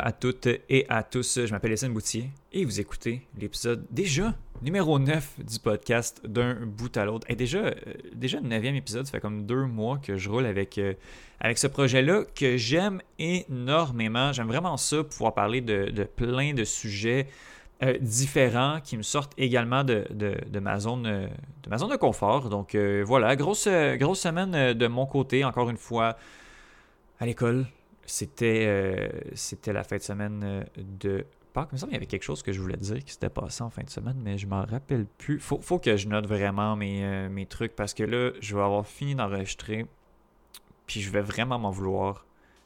À toutes et à tous, je m'appelle Étienne Boutier et vous écoutez l'épisode déjà numéro 9 du podcast d'un bout à l'autre. Et déjà, euh, déjà le 9e épisode, ça fait comme deux mois que je roule avec, euh, avec ce projet-là que j'aime énormément. J'aime vraiment ça, pouvoir parler de, plein de sujets euh, différents qui me sortent également de, ma, zone, de ma zone de confort. Donc voilà, grosse, grosse semaine de mon côté, encore une fois, à l'école c'était, euh, c'était la fin de semaine euh, de Pâques. Il me semble qu'il y avait quelque chose que je voulais dire qui s'était passé en fin de semaine, mais je m'en rappelle plus. Faut, faut que je note vraiment mes, euh, mes trucs parce que là, je vais avoir fini d'enregistrer. Puis je vais vraiment m'en vouloir.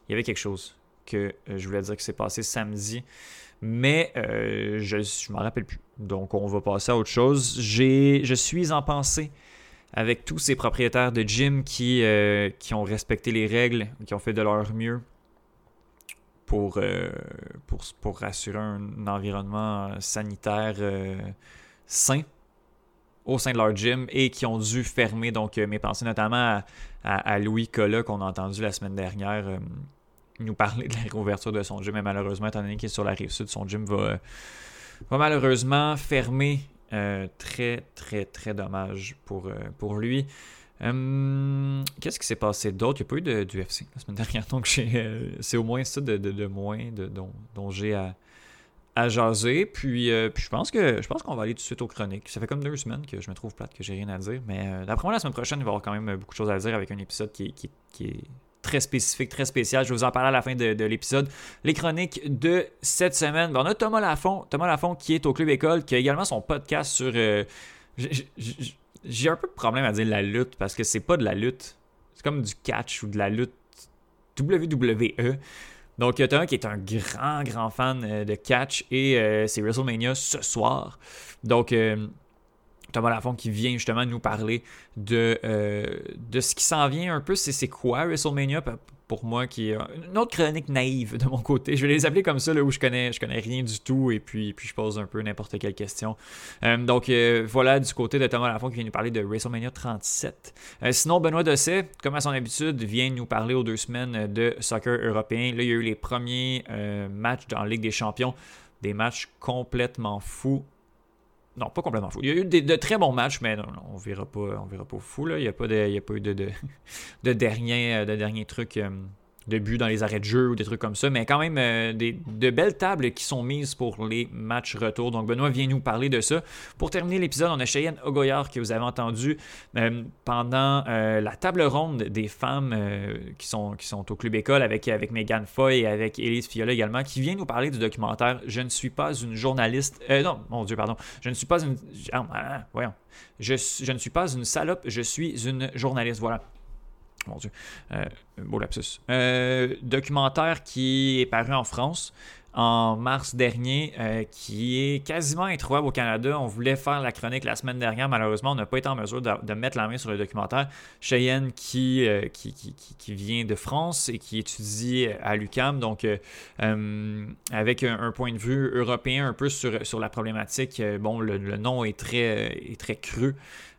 Il y avait quelque chose que je voulais dire qui s'est passé samedi. Mais je ne m'en rappelle plus. Donc on va passer à autre chose. Je suis en pensée avec tous ces propriétaires de gym qui, qui ont respecté les règles, qui ont fait de leur mieux pour, euh, pour, pour, assurer un, environnement sanitaire euh, sain au sein de leur gym et qui ont dû fermer. Donc, euh, mes pensées notamment à, Louis Colla qu'on a entendu la semaine dernière nous parler de la réouverture de son gym. Mais malheureusement, étant donné qu'il est sur la rive sud, son gym va, va malheureusement fermer. très, très, très dommage pour, pour lui. Hum, qu'est-ce qui s'est passé d'autre? Il n'y a pas eu de, d'UFC la semaine dernière, donc euh, c'est au moins ça de, moins dont, j'ai à, jaser. Puis, euh, je pense que je pense qu'on va aller tout de suite aux chroniques. Ça fait comme deux semaines que je me trouve plate, que j'ai rien à dire. Mais euh, d'après moi, la semaine prochaine, il va y avoir quand même beaucoup de choses à dire avec un épisode qui est très spécifique, très spécial. Je vais vous en parler à la fin de, l'épisode. Les chroniques de cette semaine. on a Thomas Lafont, Thomas Lafont qui est au Club École, qui a également son podcast sur j'ai un peu de problème à dire la lutte parce que c'est pas de la lutte. C'est comme du catch ou de la lutte WWE. Donc, il y a un qui est un grand, grand fan euh, de catch et euh, c'est WrestleMania ce soir. Donc, euh, Thomas Lafont qui vient justement nous parler de, de ce qui s'en vient un peu. C'est quoi WrestleMania? Pour moi qui est une autre chronique naïve de mon côté. Je vais les appeler comme ça, là, où je connais, je connais rien du tout et puis, puis je pose un peu n'importe quelle question. Euh, donc euh, voilà du côté de Thomas Lafont qui vient nous parler de WrestleMania 37. Euh, sinon, Benoît Dosset, comme à son habitude, vient nous parler aux deux semaines de soccer européen. Là, il y a eu les premiers matchs dans la Ligue des Champions. Des matchs complètement fous. Non, pas complètement fou. Il y a eu de très bons matchs, mais on verra pas, on verra pas fou. Là. Il n'y a, pas a pas eu de, de, de derniers de dernier trucs. Euh, de buts dans les arrêts de jeu ou des trucs comme ça, mais quand même euh, des, de belles tables qui sont mises pour les matchs retour. Donc Benoît vient nous parler de ça. Pour terminer l'épisode, on a Cheyenne Ogoyard que vous avez entendu euh, pendant euh, la table ronde des femmes qui, sont, qui sont au club école avec, avec Megan Foy et avec Elise Fiola également, qui vient nous parler du documentaire Je ne suis pas une journaliste. non, mon Dieu, pardon. Je ne suis pas une. Ah, ah, voyons. Je, je ne suis pas une salope, je suis une journaliste. Voilà. Mon Dieu, euh, beau lapsus. Euh, documentaire qui est paru en France en mars dernier, euh, qui est quasiment introuvable au Canada. On voulait faire la chronique la semaine dernière. Malheureusement, on n'a pas été en mesure de, mettre la main sur le documentaire. Cheyenne, qui, qui, qui, vient de France et qui étudie à l'UCAM, donc avec un, point de vue européen un peu sur, sur la problématique. bon, le, le nom est très, est très cru.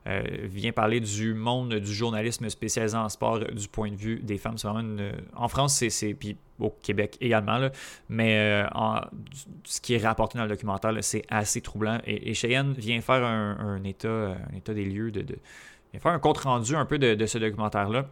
Euh, vient parler du monde du journalisme spécialisé en sport du point de vue des femmes. C'est vraiment En France, c'est. Puis au Québec également, mais euh, ce qui est rapporté dans le documentaire, c'est assez troublant. Et, Cheyenne vient faire un, état, état des lieux, de, vient faire un compte rendu un peu de ce documentaire-là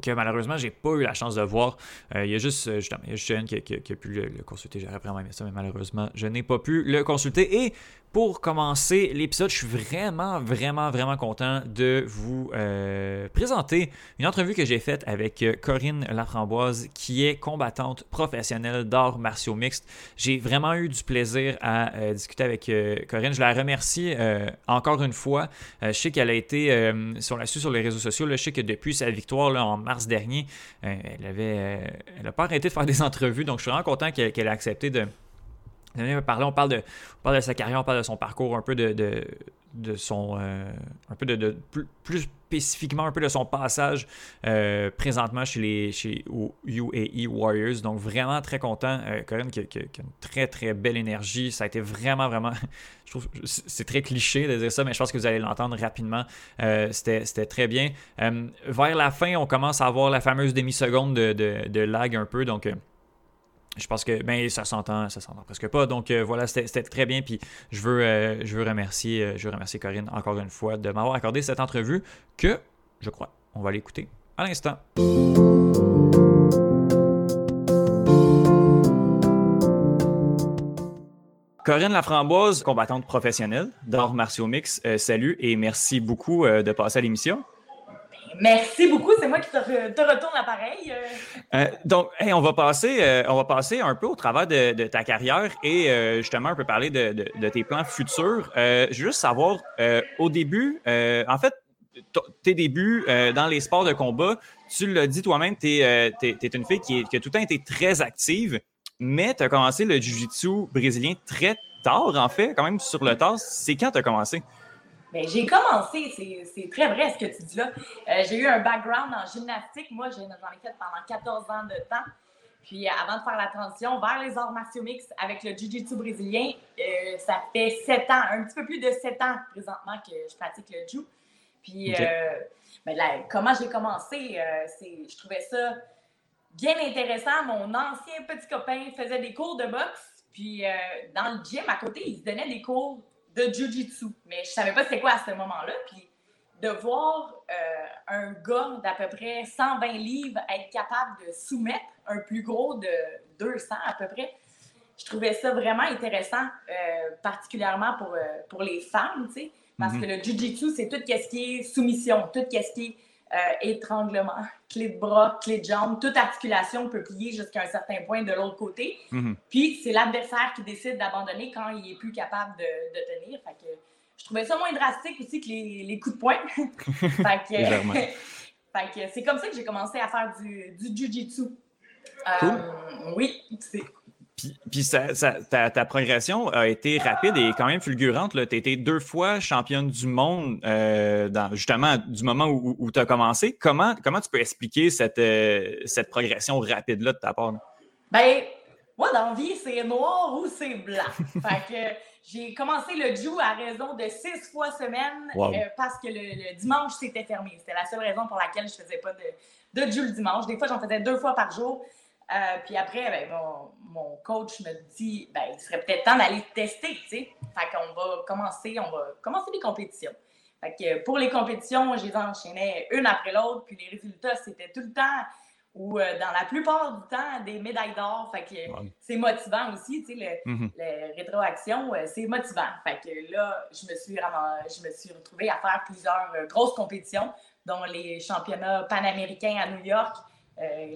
que malheureusement, j'ai pas eu la chance de voir. Euh, il y a juste, justement, il y a qui, qui, a pu le, consulter. J'aurais vraiment aimé ça, mais malheureusement, je n'ai pas pu le consulter. Et pour commencer l'épisode, je suis vraiment, vraiment, vraiment content de vous euh, présenter une entrevue que j'ai faite avec Corinne Laframboise, qui est combattante professionnelle d'arts martiaux mixtes. J'ai vraiment eu du plaisir à discuter avec Corinne. Je la remercie encore une fois. je sais qu'elle a été sur la sur les réseaux sociaux. je sais que depuis sa victoire en mars dernier, euh, elle avait, euh, elle n'a pas arrêté de faire des entrevues, donc je suis vraiment content qu'elle ait accepté de, On parle, de, de sa carrière, on parle de son parcours, un peu de, de, son. Euh, un peu de, plus, spécifiquement un peu de son passage présentement chez les chez UAE Warriors. Donc vraiment très content. Corinne qui, a une très très belle énergie. Ça a été vraiment vraiment c'est très cliché de dire ça, mais je pense que vous allez l'entendre rapidement. Euh, c'était très bien. Euh, vers la fin, on commence à avoir la fameuse demi-seconde de, lag un peu. Donc, euh, je pense que ben, ça s'entend, ça s'entend presque pas. Donc voilà, c'était très bien. Puis je veux, je veux remercier, je veux remercier Corinne encore une fois de m'avoir accordé cette entrevue que je crois, on va l'écouter à l'instant. Corinne Laframboise, combattante professionnelle d'arts martiaux mix, euh, salut et merci beaucoup euh, de passer à l'émission. Merci beaucoup, c'est moi qui te, retourne l'appareil. Euh. donc, on, va passer, on va passer un peu au travers de, ta carrière et justement un peu parler de, tes plans futurs. je veux juste savoir, au début, en fait, tes débuts dans les sports de combat, tu l'as dit toi-même, tu es, une fille qui, qui, a tout le temps été très active mais tu as commencé le jiu-jitsu brésilien très tard, en fait, quand même sur le tard. C'est quand tu as commencé? Ben, j'ai commencé, c'est très vrai ce que tu dis là. Euh, j'ai eu un background en gymnastique. Moi, j'en ai fait pendant 14 ans de temps. Puis avant de faire la transition vers les arts martiaux mixtes avec le jiu-jitsu brésilien, euh, ça fait 7 ans, un petit peu plus de 7 ans présentement que je pratique le jiu. Puis euh, ben, comment j'ai commencé, je trouvais ça bien intéressant. Mon ancien petit copain faisait des cours de boxe, puis euh, dans le gym à côté, il se donnait des cours de jujitsu. Mais je savais pas c'était quoi à ce moment-là. Puis de voir euh, un gars d'à peu près 120 livres être capable de soumettre un plus gros de 200 à peu près, je trouvais ça vraiment intéressant, euh, particulièrement pour, pour les femmes, tu sais, parce mhm. que le jujitsu, c'est tout ce qui est soumission, tout ce qui est euh, étranglement, clé de bras, clé de jambe, toute articulation peut plier jusqu'à un certain point de l'autre côté. Mhm. Puis c'est l'adversaire qui décide d'abandonner quand il est plus capable de, tenir. Fait que je trouvais ça moins drastique aussi que les, coups de poing. fait que, c'est comme ça que j'ai commencé à faire du, du jiu-jitsu. Euh, oui, c'est puis, ta, progression a été rapide et quand même fulgurante. Tu as été deux fois championne du monde, euh, dans, justement, du moment où, tu as commencé. Comment, comment tu peux expliquer cette, euh, cette progression rapide-là de ta part? Ben, moi, dans la vie, c'est noir ou c'est blanc. fait que j'ai commencé le jiu à raison de six fois semaine euh, parce que le, dimanche, c'était fermé. C'était la seule raison pour laquelle je faisais pas de, de jiu le dimanche. Des fois, j'en faisais deux fois par jour. Euh, puis après, ben, mon, coach me dit ben, il serait peut-être temps d'aller tester, tu sais. Fait qu'on va commencer, on va commencer les compétitions. Fait que pour les compétitions, je les enchaînais une après l'autre, puis les résultats, c'était tout le temps ou euh, dans la plupart du temps, des médailles d'or. Fait que c'est motivant aussi, tu sais, le, mm-hmm. rétroaction, euh, c'est motivant. Fait que là, je me suis je me suis retrouvée à faire plusieurs grosses compétitions, dont les championnats panaméricains à New York,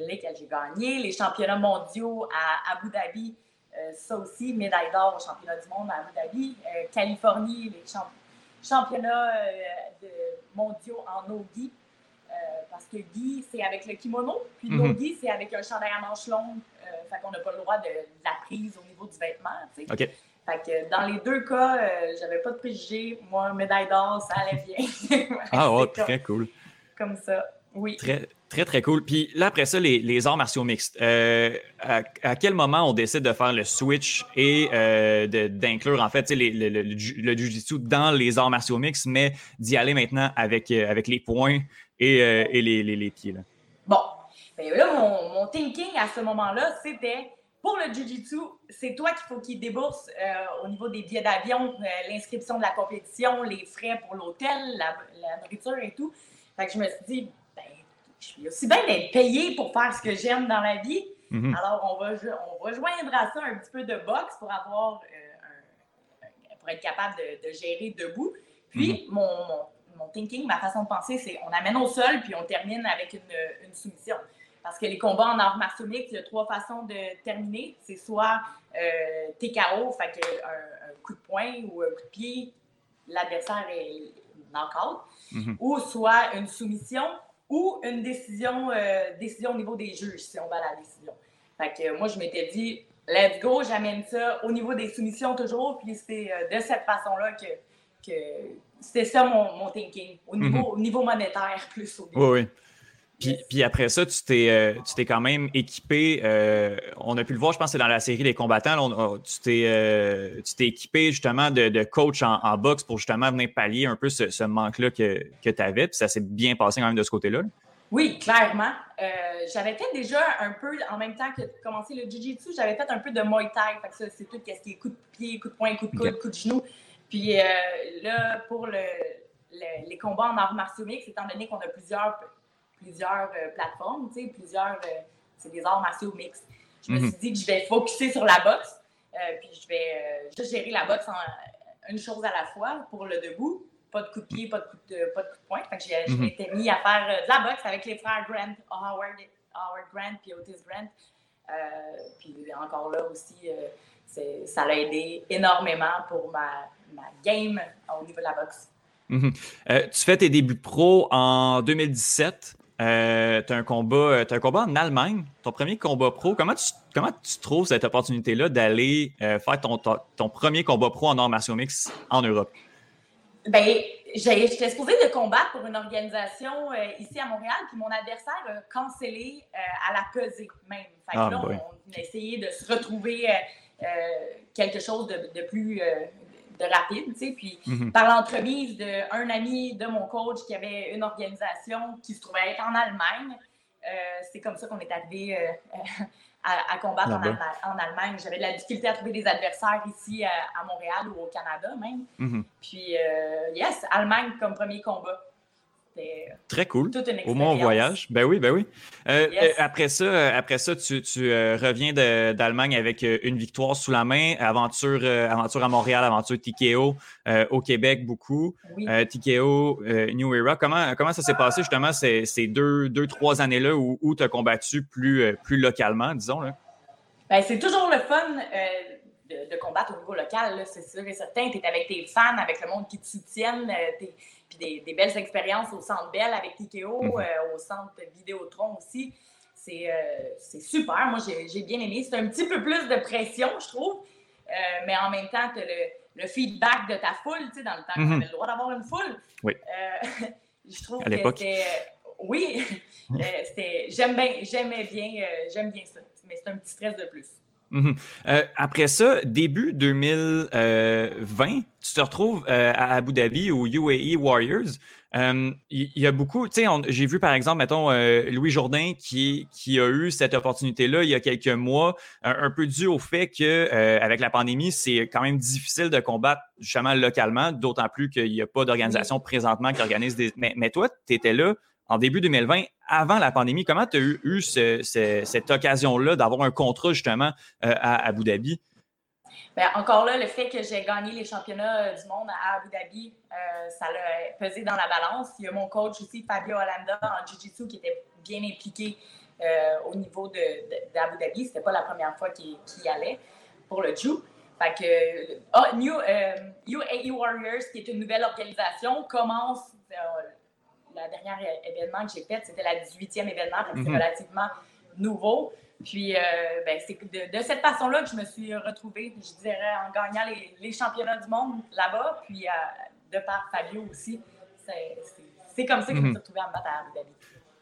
lesquels j'ai gagné, les championnats mondiaux à Abu Dhabi, euh, ça aussi, médaille d'or au championnat du monde à Abu Dhabi, euh, Californie, les championnats mondiaux en no-gi, parce que gi, c'est avec le kimono, puis mm no-gi, c'est avec un chandail à manches longues, fait qu'on n'a pas le droit de, la prise au niveau du vêtement, tu sais. Fait que dans les deux cas, j'avais pas de préjugés. Moi, médaille d'or, ça allait bien. ah, ouais, très cool. Comme ça, oui. Très, Très, très cool. Puis là, après ça, les, arts martiaux mixtes. Euh, à, quel moment on décide de faire le switch et euh, d'inclure, en fait, le, le, le, jiu-jitsu dans les arts martiaux mixtes, mais d'y aller maintenant avec, euh, avec les poings et, les, les, pieds? Bon. Bien, là, mon, thinking à ce moment-là, c'était pour le jiu-jitsu, c'est toi qu'il faut qu'il débourse au niveau des billets d'avion, l'inscription de la compétition, les frais pour l'hôtel, la, la nourriture et tout. Fait que je me suis dit, je suis aussi bien d'être payé pour faire ce que j'aime dans la vie. Mhm. Alors, on va, on va joindre à ça un petit peu de boxe pour avoir euh, pour être capable de, gérer debout. Puis, mhm. mon, mon, thinking, ma façon de penser, c'est on amène au sol, puis on termine avec une, une soumission. Parce que les combats en arts martiaux il y a trois façons de terminer. C'est soit euh, TKO, fait que un, coup de poing ou un coup de pied, l'adversaire est knock-out. Mhm. Ou soit une soumission, ou une décision, euh, décision au niveau des juges, si on va à la décision. Fait que euh, moi, je m'étais dit, let's go, j'amène ça au niveau des soumissions toujours, puis c'est euh, de cette façon-là que, que c'était ça mon, mon, thinking, au niveau, mhm. au niveau monétaire plus au Oui, oui. Puis, puis, après ça, tu t'es, tu t'es quand même équipé. on a pu le voir, je pense, c'est dans la série Les combattants. tu, t'es, tu t'es équipé justement de, de coach en, en, boxe pour justement venir pallier un peu ce, ce manque-là que, que tu avais. Puis ça s'est bien passé quand même de ce côté-là. Oui, clairement. Euh, j'avais fait déjà un peu, en même temps que de commencer le Jiu-Jitsu, j'avais fait un peu de Muay Thai. Fait que ça, c'est tout ce qui est coup de pied, coup de poing, coup de coude, coup de genou. Puis euh, là, pour le, les combats en arts martiaux mix, étant donné qu'on a plusieurs, plusieurs euh, plateformes, tu sais, plusieurs, c'est des arts martiaux mix. Je me mhm. suis dit que je vais focuser sur la boxe, puis je vais juste gérer la boxe en une chose à la fois pour le debout pas de coup de pied, pas de coup de, pas de, coup de poing. Fait que j'ai, mm m'étais mis à faire euh, de la boxe avec les frères Grant, Howard, Howard Grant puis Otis Grant. Euh, puis encore là aussi, euh, ça l'a aidé énormément pour ma, ma, game au niveau de la boxe. Mhm. tu fais tes débuts pro en 2017. Tu as, un combat, as un combat en Allemagne, ton premier combat pro. Comment tu, comment tu trouves cette opportunité-là d'aller faire ton, ton, ton, premier combat pro en arts mix en Europe? Ben, j'étais supposée de combattre pour une organisation euh, ici à Montréal, puis mon adversaire a cancellé euh, à la pesée même. Fait que ah, là, on, a essayé de se retrouver euh, quelque chose de, plus de rapide, tu sais. Puis mhm. par l'entremise d'un ami de mon coach qui avait une organisation qui se trouvait être en Allemagne, c'est comme ça qu'on est arrivé à, combattre en, Allemagne. J'avais de la difficulté à trouver des adversaires ici à, Montréal ou au Canada même. Mhm. Puis, euh, yes, Allemagne comme premier combat. Très cool. Au moins, on voyage. Ben oui, ben oui. Euh, euh, après ça, après ça, tu, reviens d'Allemagne avec une victoire sous la main. Aventure, aventure à Montréal, aventure TKO au Québec, beaucoup. TKO, New Era. Comment, comment ça s'est passé justement ces, deux, deux, trois années-là où, où tu as combattu plus, plus localement, disons? Là? Ben, c'est toujours le fun de, combattre au niveau local, c'est sûr et certain. Tu es avec tes fans, avec le monde qui te soutiennent, euh, puis des, belles expériences au Centre Bell avec Tikeo, mhm. euh, au Centre Vidéotron aussi. C'est euh, super. Moi, j'ai bien aimé. C'est un petit peu plus de pression, je trouve. mais en même temps, tu as le, feedback de ta foule, tu sais, dans le temps qu'on mhm. avait le droit d'avoir une foule. Oui. je trouve que c'était... Oui, j'aimais bien, j'aime bien ça. Mais c'est un petit stress de plus. Mhm. Euh, après ça, début 2020, tu te retrouves euh, à Abu Dhabi au UAE Warriors. Euh, il y, a beaucoup, tu sais, j'ai vu par exemple, mettons, Louis Jourdain qui, qui a eu cette opportunité-là il y a quelques mois, un, peu dû au fait que avec la pandémie, c'est quand même difficile de combattre justement localement, d'autant plus qu'il n'y a pas d'organisation présentement qui organise des. Mais, mais toi, tu étais là en début 2020, avant la pandémie. Comment tu as eu, cette occasion-là d'avoir un contrat justement euh, à Abu Dhabi? Bien, encore là, le fait que j'ai gagné les championnats euh, du monde à Abu Dhabi, euh, ça l'a pesé dans la balance. Il y a mon coach aussi, Fabio Hollanda, en Jiu-Jitsu, qui était bien impliqué au niveau d'Abu Dhabi. C'était pas la première fois qu'il y allait pour le Jiu. Fait que oh, New, UAE Warriors, qui est une nouvelle organisation, commence la dernière événement que j'ai fait, c'était la 18e événement, donc c'est mhm. relativement nouveau. Puis, euh, ben, c'est de, cette façon-là que je me suis retrouvée, je dirais, en gagnant les, championnats du monde là-bas, puis euh, de par Fabio aussi. C'est comme ça que je me suis retrouvée à me battre à Abu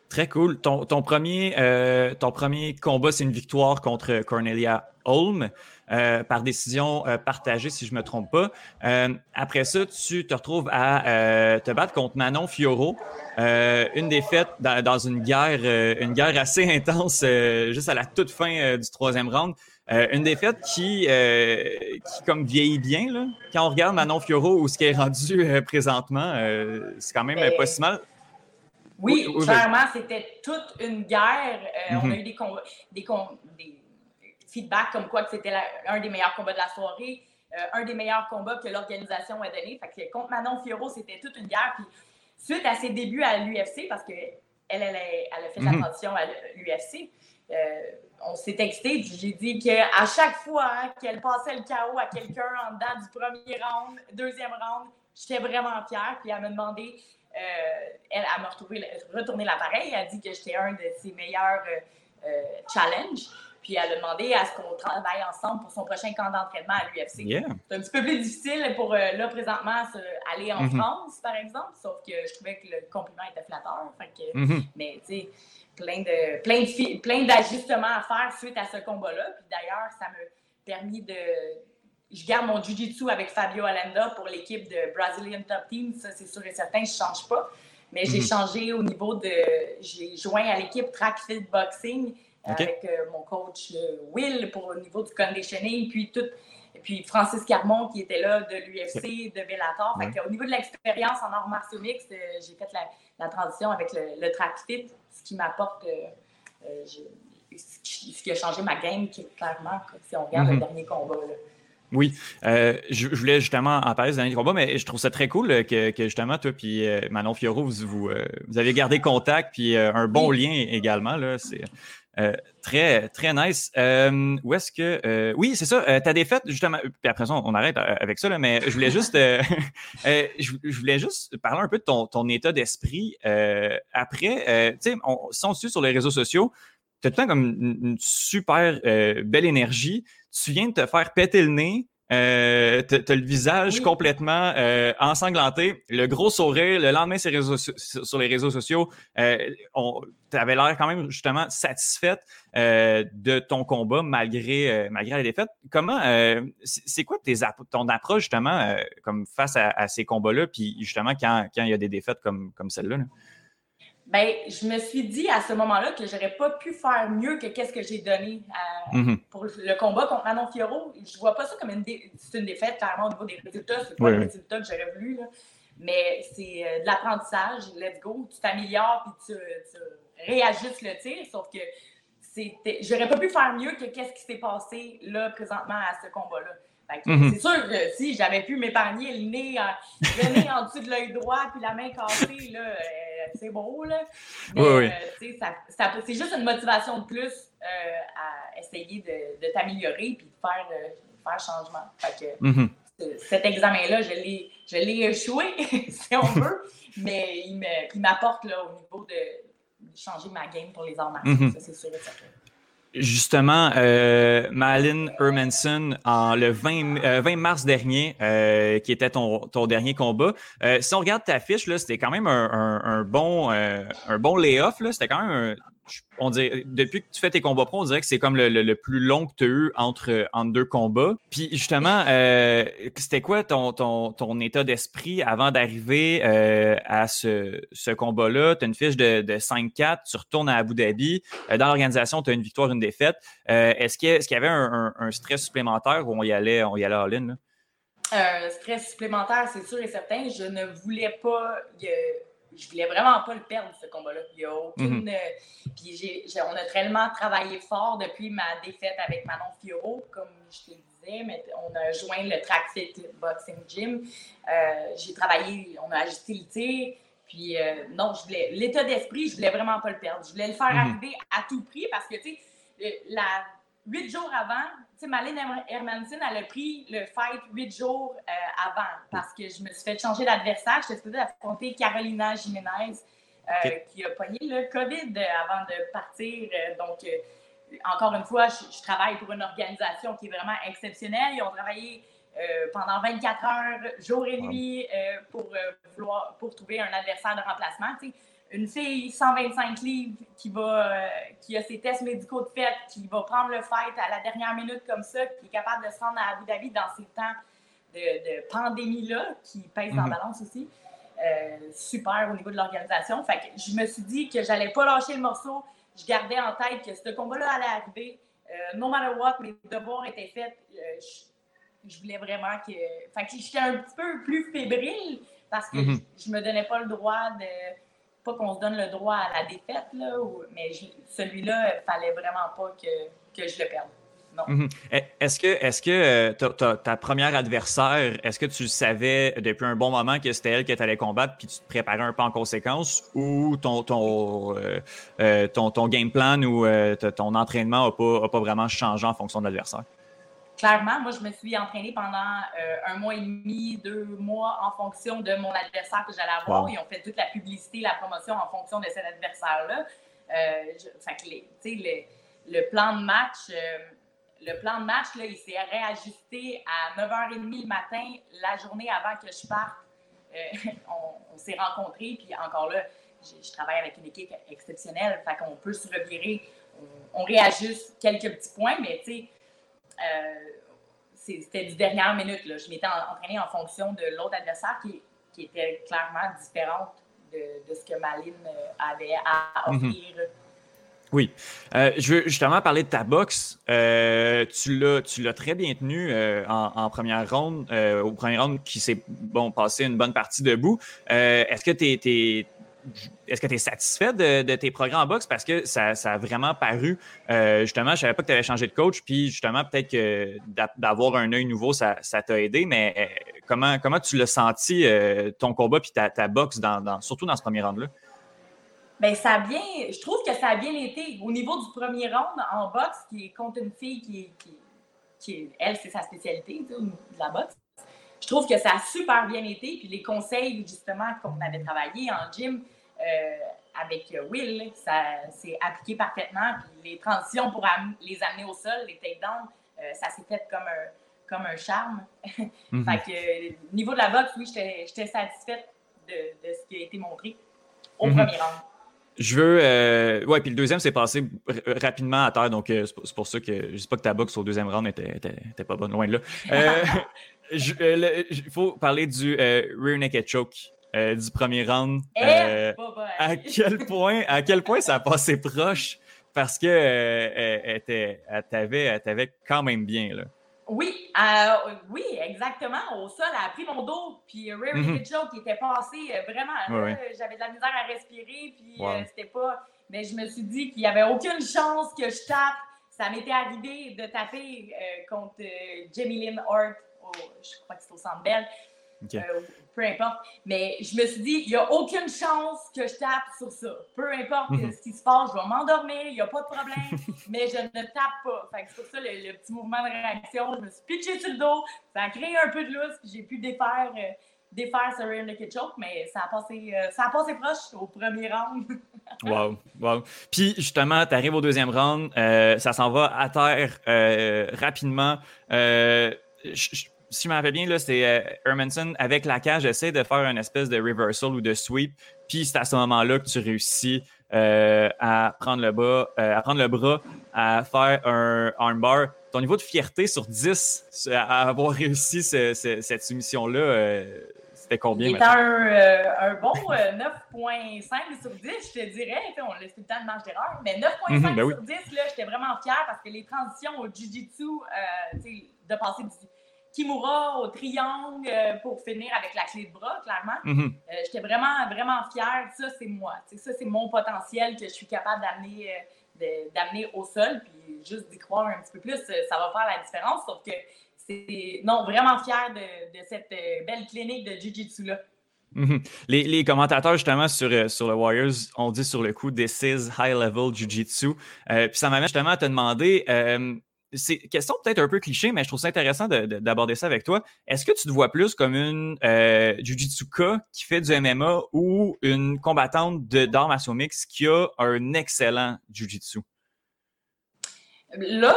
Très cool. Ton, ton premier, euh, ton premier combat, c'est une victoire contre Cornelia Holm. Euh, par décision euh, partagée, si je ne me trompe pas. Euh, après ça, tu te retrouves à te battre contre Manon Fioro. une défaite dans, dans une guerre, une guerre assez intense, juste à la toute fin du troisième round. une défaite qui, qui comme vieillit bien. Là. Quand on regarde Manon Fioro ou ce qui est rendu présentement, c'est quand même pas si mal. Oui, clairement, c'était toute une guerre. On a eu des, des, des, feedback comme quoi que c'était un des meilleurs combats de la soirée, euh, un des meilleurs combats que l'organisation a donné. Fait que contre Manon Fioro, c'était toute une guerre. Puis suite à ses débuts à l'UFC, parce qu'elle, elle, elle, a fait la mhm. transition à l'UFC, euh, on s'est texté, j'ai dit qu'à chaque fois qu'elle passait le chaos à quelqu'un en dedans du premier round, deuxième round, j'étais vraiment fière. Puis elle m'a demandé, euh, elle, m'a retourné l'appareil, elle a dit que j'étais un de ses meilleurs challenges. Puis elle a demandé à ce qu'on travaille ensemble pour son prochain camp d'entraînement à l'UFC. C'est un petit peu plus difficile pour euh, là présentement aller en mm-hmm. France, par exemple, sauf que je trouvais que le compliment était flatteur. Mm-hmm. Mais tu sais, plein de plein plein d'ajustements à faire suite à ce combat-là. Puis d'ailleurs, ça m'a permis de je garde mon jiu-jitsu avec Fabio Allenda pour l'équipe de Brazilian Top Team, ça c'est sûr et certain, je ne change pas. Mais j'ai mhm. changé au niveau de. J'ai joint à l'équipe Track Fit Boxing avec mon coach Will pour au niveau du conditioning, puis tout puis Francis Carmon qui était là de l'UFC, de Bellator. au niveau de l'expérience en arts martiaux mixtes, euh, j'ai fait la, transition avec le, track fit, ce qui m'apporte, euh, euh, ce qui a changé ma game, clairement, si on regarde le mhm. dernier combat. Oui, je, voulais justement en parler du dernier combat, mais je trouve ça très cool que, justement, toi puis Manon Fioro, vous, vous, avez gardé contact, puis un bon lien également. Là, c'est, euh, très, très nice. Euh, où est-ce que. Euh, oui, c'est ça. ta défaite, justement. Puis après ça, on arrête avec ça, là, mais je voulais juste. je, voulais juste parler un peu de ton, ton état d'esprit. après, tu sais, si on suit sur les réseaux sociaux, tu as tout le temps comme une super belle énergie. Tu viens de te faire péter le nez. Euh, t'as le visage complètement euh, ensanglanté, le gros sourire, le lendemain sur les réseaux, sur les réseaux sociaux, euh, t'avais l'air quand même justement satisfaite euh, de ton combat malgré, malgré la défaite. Comment, c'est quoi tes, ton approche justement comme face à, ces combats-là, puis justement quand, quand il y a des défaites comme, comme celle-là? là? Ben, je me suis dit à ce moment-là que j'aurais pas pu faire mieux que qu'est-ce que j'ai donné mhm. pour le combat contre Manon Fioro. Je vois pas ça comme une, une défaite, clairement, au niveau des résultats. C'est pas le résultat que j'aurais voulu. Mais c'est euh, de l'apprentissage. Let's go. Tu t'améliores puis tu, tu, réajustes le tir. Sauf que j'aurais pas pu faire mieux que qu'est-ce qui s'est passé là, présentement, à ce combat-là. Mhm. C'est sûr que si j'avais pu m'épargner le nez, le nez en dessous de l'œil droit puis la main cassée, là. Euh, c'est beau, là. oui, oui. Euh, c'est juste une motivation de plus euh, à essayer de, t'améliorer puis de faire, faire changement. Fait que, mm-hmm. Cet examen-là, je l'ai échoué, si on veut, mais il m'apporte au niveau de, changer ma game pour les arts martiaux. Mm-hmm. c'est sûr et certain. Justement, euh, Malin Hermanson, en le 20, 20 euh, mars dernier, euh, qui était ton, ton dernier combat. Euh, si on regarde ta fiche, c'était quand même un, un, un bon, un bon layoff. C'était quand même un, on depuis que tu fais tes combats pro, on dirait que c'est comme le, plus long que tu as eu entre, entre deux combats. Puis justement, euh, c'était quoi ton, ton, ton état d'esprit avant d'arriver euh, à ce, ce combat-là? Tu as une fiche de, de 5-4, tu retournes à Abu Dhabi. Euh, dans l'organisation, tu as une victoire, une défaite. est-ce, qu'il y, avait un, stress supplémentaire ou on y allait, on y allait all-in? Un stress supplémentaire, c'est sûr et certain. Je ne voulais pas je voulais vraiment pas le perdre, ce combat-là. Il y a aucune. Mhm. Euh, puis on a tellement travaillé fort depuis ma défaite avec Manon Fioro, comme je te le disais, mais on a joint le Track Fit Boxing Gym. Euh, j'ai travaillé, on a ajusté le tir. Puis euh, non, je voulais. L'état d'esprit, je voulais vraiment pas le perdre. Je voulais le faire mhm. arriver à tout prix parce que, tu sais, la huit jours avant, tu sais, Malene Hermanson, elle a pris le fight huit jours euh, avant parce que je me suis fait changer d'adversaire. J'étais supposée affronter Carolina Jiménez, euh, qui a pogné le COVID avant de partir. Euh, donc, encore une fois, je, travaille pour une organisation qui est vraiment exceptionnelle. Ils ont travaillé pendant 24 heures, jour et nuit, pour, vouloir, pour trouver un adversaire de remplacement. Tu sais, une fille 125 livres qui va euh, qui a ses tests médicaux de fait, qui va prendre le fight à la dernière minute comme ça, qui est capable de se rendre à Abu Dhabi dans ces temps de, pandémie-là, qui pèse dans la mhm. balance aussi. Euh, super au niveau de l'organisation. Fait que je me suis dit que j'allais pas lâcher le morceau. Je gardais en tête que ce combat-là allait arriver. Euh, no matter what, mes devoirs étaient faits. Je, voulais vraiment que. Fait que j'étais un petit peu plus fébrile parce que mhm. je, je me donnais pas le droit de pas qu'on se donne le droit à la défaite, là, mais celui-là, il fallait vraiment pas que, que je le perde. Mhm. Est-ce que, est-ce que euh, ta, première adversaire, est-ce que tu savais depuis un bon moment que c'était elle que tu allais combattre puis tu te préparais un peu en conséquence ou ton, ton, euh, euh, ton, ton, game plan ou ton entraînement n'a pas, pas vraiment changé en fonction de l'adversaire? Clairement, moi, je me suis entraînée pendant euh, un mois et demi, deux mois en fonction de mon adversaire que j'allais avoir. Ils ont fait toute la publicité, la promotion en fonction de cet adversaire-là. Euh, le, le, plan de match, euh, le plan de match, là, il s'est réajusté à 9h30 le matin, la journée avant que je parte. on, s'est rencontrés, puis encore là, je, travaille avec une équipe exceptionnelle, fait qu'on peut se revirer, on, on réajuste quelques petits points, mais tu sais, c'était du dernière minute. Là. Je m'étais entraînée en fonction de l'autre adversaire qui, qui, était clairement différente de, ce que Maline avait à mhm. offrir. Oui. Euh, je veux justement parler de ta boxe. Euh, tu l'as très bien tenu euh, en, première ronde, au premier round qui s'est bon, passé une bonne partie debout. Est-ce que tu es, est-ce que tu es satisfait de, tes progrès en boxe? Parce que ça, a vraiment paru. justement, je ne savais pas que tu avais changé de coach, puis justement, peut-être que d'avoir un œil nouveau, ça t'a aidé, mais comment, comment tu l'as senti, ton combat, puis ta, boxe, dans, surtout dans ce premier round-là? Ben, ça a bien, je trouve que ça a bien été. Au niveau du premier round en boxe, qui est contre une fille qui, qui, qui elle, c'est sa spécialité, de la boxe. Je trouve que ça a super bien été. Puis les conseils, justement, qu'on avait travaillé en gym euh, avec Will, ça s'est appliqué parfaitement. Puis les transitions pour les amener au sol, les takedowns, euh, ça s'est fait comme un, comme un charme. Mhm. fait que, au niveau de la boxe, oui, j'étais satisfaite de, de, ce qui a été montré au mhm. premier round. Je veux. Euh, ouais, puis le deuxième s'est passé rapidement à terre, donc euh, c'est pour ça que je sais pas que ta boxe au deuxième round était, pas bonne, loin de là. Euh, il faut parler du rear naked choke du premier round. Eh, à quel point, à quel point ça a passé proche? Parce que elle, t'avait quand même bien là. Oui, euh, oui, exactement. Au sol, elle a pris mon dos, puis Rare mm qui était passé euh, vraiment. J'avais de la misère à respirer, puis euh, c'était pas. Mais je me suis dit qu'il n'y avait aucune chance que je tape. Ça m'était arrivé de taper contre Jamie Lynn Hart, je crois que c'est au Centre Bell. Euh, peu importe. Mais je me suis dit, il n'y a aucune chance que je tape sur ça. Peu importe mhm. ce qui se passe, je vais m'endormir, il n'y a pas de problème, mais je ne tape pas. c'est pour ça le, petit mouvement de réaction. Je me suis pitché sur le dos, ça a créé un peu de lousse, puis j'ai pu défaire. Euh, défaire ce rear naked choke, mais ça a passé, euh, ça a passé proche au premier round. wow, wow. Puis justement, tu arrives au deuxième round, ça s'en va à terre rapidement. Je, si je me rappelle bien, là, c'est euh, Hermanson avec la cage essaie de faire une espèce de reversal ou de sweep. Puis c'est à ce moment-là que tu réussis euh, à, prendre le bas, euh, à prendre le bras, à faire un armbar. Ton niveau de fierté sur 10 à avoir réussi cette soumission-là, c'était combien? C'était un, un, bon 9.5 sur 10, je te dirais. On laisse tout le temps de marge d'erreur, mais 9.5 mhm, ben sur 10, j'étais vraiment fière parce que les transitions au Jiu-Jitsu, de passer du Kimura au triangle euh, pour finir avec la clé de bras, clairement. Mhm. Euh, j'étais vraiment, vraiment fière. Ça, c'est moi. ça, c'est mon potentiel que je suis capable d'amener euh, d'amener au sol. Puis juste d'y croire un petit peu plus, ça va faire la différence. Sauf que c'est, non, vraiment fière de, cette belle clinique de Jiu-Jitsu-là. Mhm. les, commentateurs, justement, sur, sur le Warriors, ont dit sur le coup This is high level Jiu-Jitsu. puis ça m'amène justement à te demander c'est question peut-être un peu cliché, mais je trouve ça intéressant d'aborder ça avec toi. Est-ce que tu te vois plus comme une euh, Jujitsuka qui fait du MMA ou une combattante d'arts martiaux mix qui a un excellent Jujitsu? Là,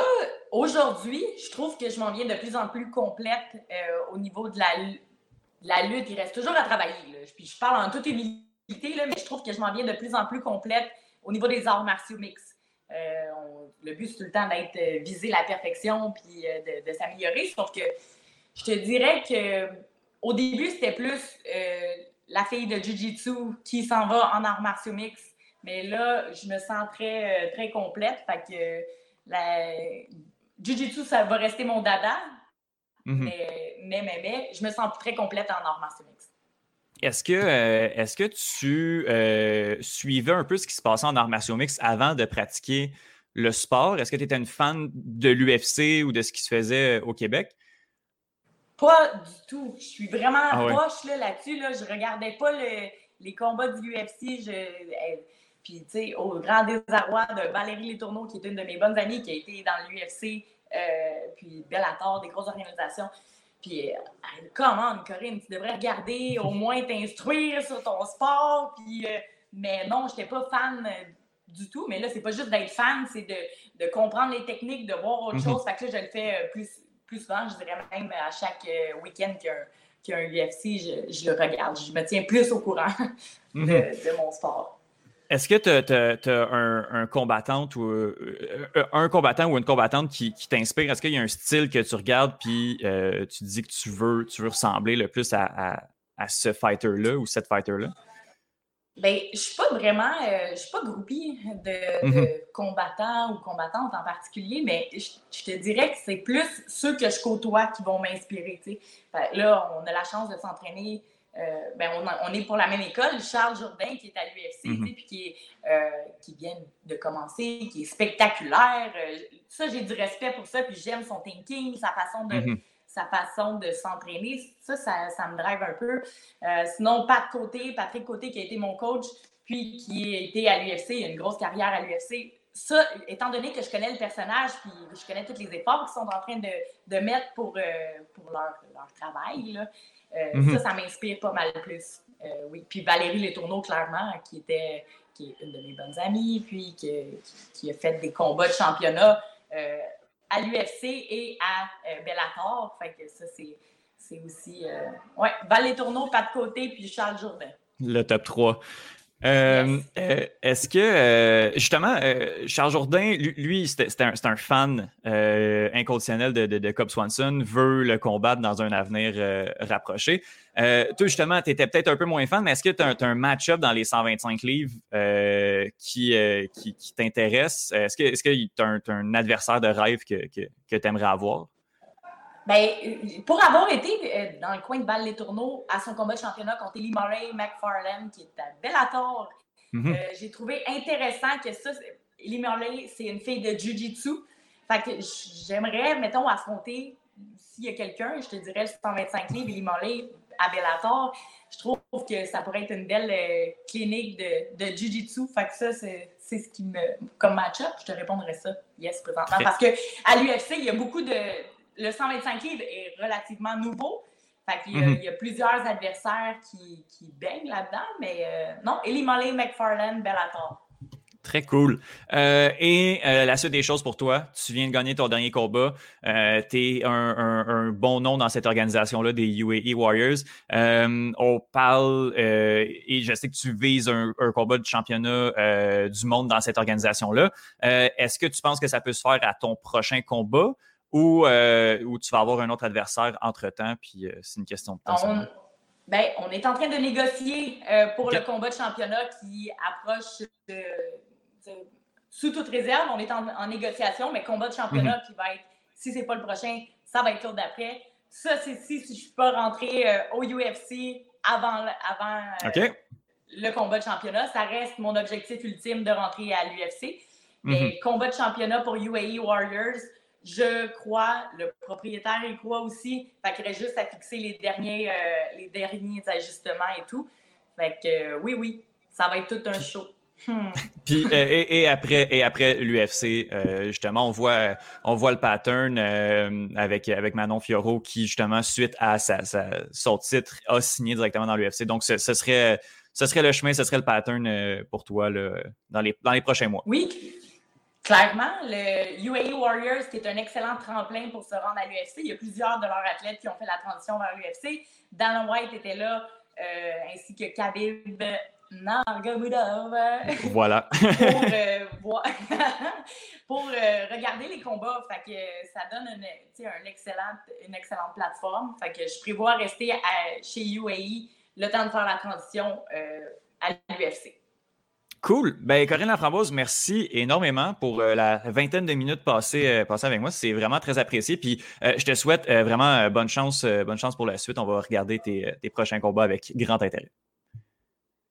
aujourd'hui, je trouve que je m'en viens de plus en plus complète euh, au niveau de la, lutte. Il reste toujours à travailler. Puis je parle en toute humilité, mais je trouve que je m'en viens de plus en plus complète au niveau des arts martiaux mix. Euh, le but, c'est tout le temps d'être euh, visé la perfection puis euh, de, s'améliorer. Sauf que je te dirais que au début, c'était plus la fille de Jiu-Jitsu qui s'en va en arts martiaux mix. Mais là, je me sens très, très complète. Fait que la Jiu-Jitsu, ça va rester mon dada. Mm-hmm. mais, mais, mais, je me sens très complète en arts martiaux mix. Est-ce que, euh, est que tu euh, suivais un peu ce qui se passait en arts martiaux mix avant de pratiquer le sport? Est-ce que tu étais une fan de l'UFC ou de ce qui se faisait au Québec? Pas du tout. Je suis vraiment ah proche là-dessus. Là, Je regardais pas les combats de l'UFC. puis, tu sais, au grand désarroi de Valérie Letourneau, qui est une de mes bonnes amies, qui a été dans l'UFC, euh, puis Bellator, des grosses organisations. Puis, euh, comment, Corinne, tu devrais regarder, au moins t'instruire sur ton sport. Puis, euh, mais non, je n'étais pas fan euh, du tout. Mais là, c'est pas juste d'être fan, c'est de, de, comprendre les techniques, de voir autre mhm. chose. Fait que là, je le fais plus, plus souvent. Je dirais même à chaque week-end qu'il y a un UFC, je, je, le regarde. Je me tiens plus au courant de, mhm. de mon sport. Est-ce que tu as, un, combattant ou euh, euh, un combattant ou une combattante qui, t'inspire? Est-ce qu'il y a un style que tu regardes puis euh, tu dis que tu veux, tu veux ressembler le plus à, ce fighter-là ou cette fighter-là? Ben, je suis pas vraiment, euh, je suis pas groupie de, de Mhm. combattants ou combattantes en particulier, mais je, je te dirais que c'est plus ceux que je côtoie qui vont m'inspirer. Là, on a la chance de s'entraîner. euh, ben, on, a- on est pour la même école. Charles Jourdain, qui est à l'UFC, Mhm. puis qui, est, euh, qui vient de commencer, qui est spectaculaire. Euh, ça, j'ai du respect pour ça, puis j'aime son thinking, sa façon de, Mhm. Sa façon de s'entraîner. Ça, ça, ça me drive un peu. Euh, sinon, Pat Côté, Patrick Côté, qui a été mon coach, puis qui a été à l'UFC, il a une grosse carrière à l'UFC. Ça, étant donné que je connais le personnage, puis je connais tous les efforts qu'ils sont en train de, de mettre pour, euh, pour leur, leur travail, là, euh, Mhm. ça, ça m'inspire pas mal plus. Euh, oui. Puis Valérie Letourneau, clairement, qui était qui est une de mes bonnes amies, puis qui, qui- qui a fait des combats de championnat euh, à l'UFC et à euh, Bellator. Fait que ça, c'est, aussi. Euh... Ouais, Val pas de côté, puis Charles Jourdain. Le top 3. Euh, euh, Est-ce que, euh, justement, Charles Jourdain, lui, c'était un, fan inconditionnel de, de, Cobb Swanson, veut le combattre dans un avenir rapproché. Toi, justement, tu étais peut-être un peu moins fan, mais est-ce que tu as, un match-up dans les 125 livres qui, qui, t'intéresse? Est-ce que tu as, un adversaire de rêve que, que tu aimerais avoir? Ben, euh, pour avoir été euh, dans le coin de Val Les Tourneaux à son combat de championnat contre Ellie Murray McFarlane, qui est à Bellator, Mhm. euh, j'ai trouvé intéressant que ça, Ellie Murray, c'est une fille de Jiu-Jitsu. Fait que j'aimerais, mettons, affronter, s'il y a quelqu'un, je te dirais le 125 livres, Ellie Murray à Bellator. Je trouve que ça pourrait être une belle euh, clinique de, de Jiu-Jitsu. Fait que ça, c'est ce qui me. Comme match-up, je te répondrais ça, yes, présentement. Parce qu'à l'UFC, il y a beaucoup de. Le 125 livres est relativement nouveau. Fait qu'il y, a- Mhm. il y a plusieurs adversaires qui, qui baignent là-dedans, mais euh, non, Ellie Molly, McFarlane, Bellator. Très cool. Euh, et euh, la suite des choses pour toi, tu viens de gagner ton dernier combat. Euh, tu es un, un- un bon nom dans cette organisation-là des UAE Warriors. On parle, et je sais que tu vises un, un combat de championnat du monde dans cette organisation-là. Est-ce que tu penses que ça peut se faire à ton prochain combat? Ou, euh, ou tu vas avoir un autre adversaire entre-temps? Puis euh, c'est une question de temps. On, ben, on est en train de négocier euh, pour le combat de championnat qui approche de, de- sous toute réserve. On est en, en négociation, mais combat de championnat qui va être, si c'est pas le prochain, ça va être l'autre d'après. Ça, c'est si, si je peux pas rentrer euh, au UFC avant, le combat de championnat. Ça reste mon objectif ultime de rentrer à l'UFC. Mais Mhm. combat de championnat pour UAE Warriors, je crois, le propriétaire y croit aussi. Fait qu'il reste juste à fixer les derniers, euh, les derniers ajustements et tout. Fait que euh, oui, oui, ça va être tout un show. Hmm. Puis euh, et, et après et après l'UFC, euh, justement, on voit on voit le pattern euh, avec avec Manon Fiorot qui justement suite à sa, sa- son titre a signé directement dans l'UFC. Donc ce, ce serait ce serait le chemin, ce serait le pattern pour toi là, dans les dans les prochains mois. Oui, clairement, le UAE Warriors, qui est un excellent tremplin pour se rendre à l'UFC. Il y a plusieurs de leurs athlètes qui ont fait la transition vers l'UFC. Dan White était là, euh, ainsi que Khabib Nurmagomedov. Voilà. pour, euh, voir- pour euh, regarder les combats. Fait que ça donne une, un excellente, une excellente plateforme. Fait que je prévois rester à- chez UAE le temps de faire la transition à l'UFC. Cool. Ben, Corinne Laframboise, merci énormément pour euh, la vingtaine de minutes passées, euh, passées avec moi. C'est vraiment très apprécié. Puis, euh, je te souhaite vraiment bonne chance, bonne chance pour la suite. On va regarder tes, tes prochains combats avec grand intérêt.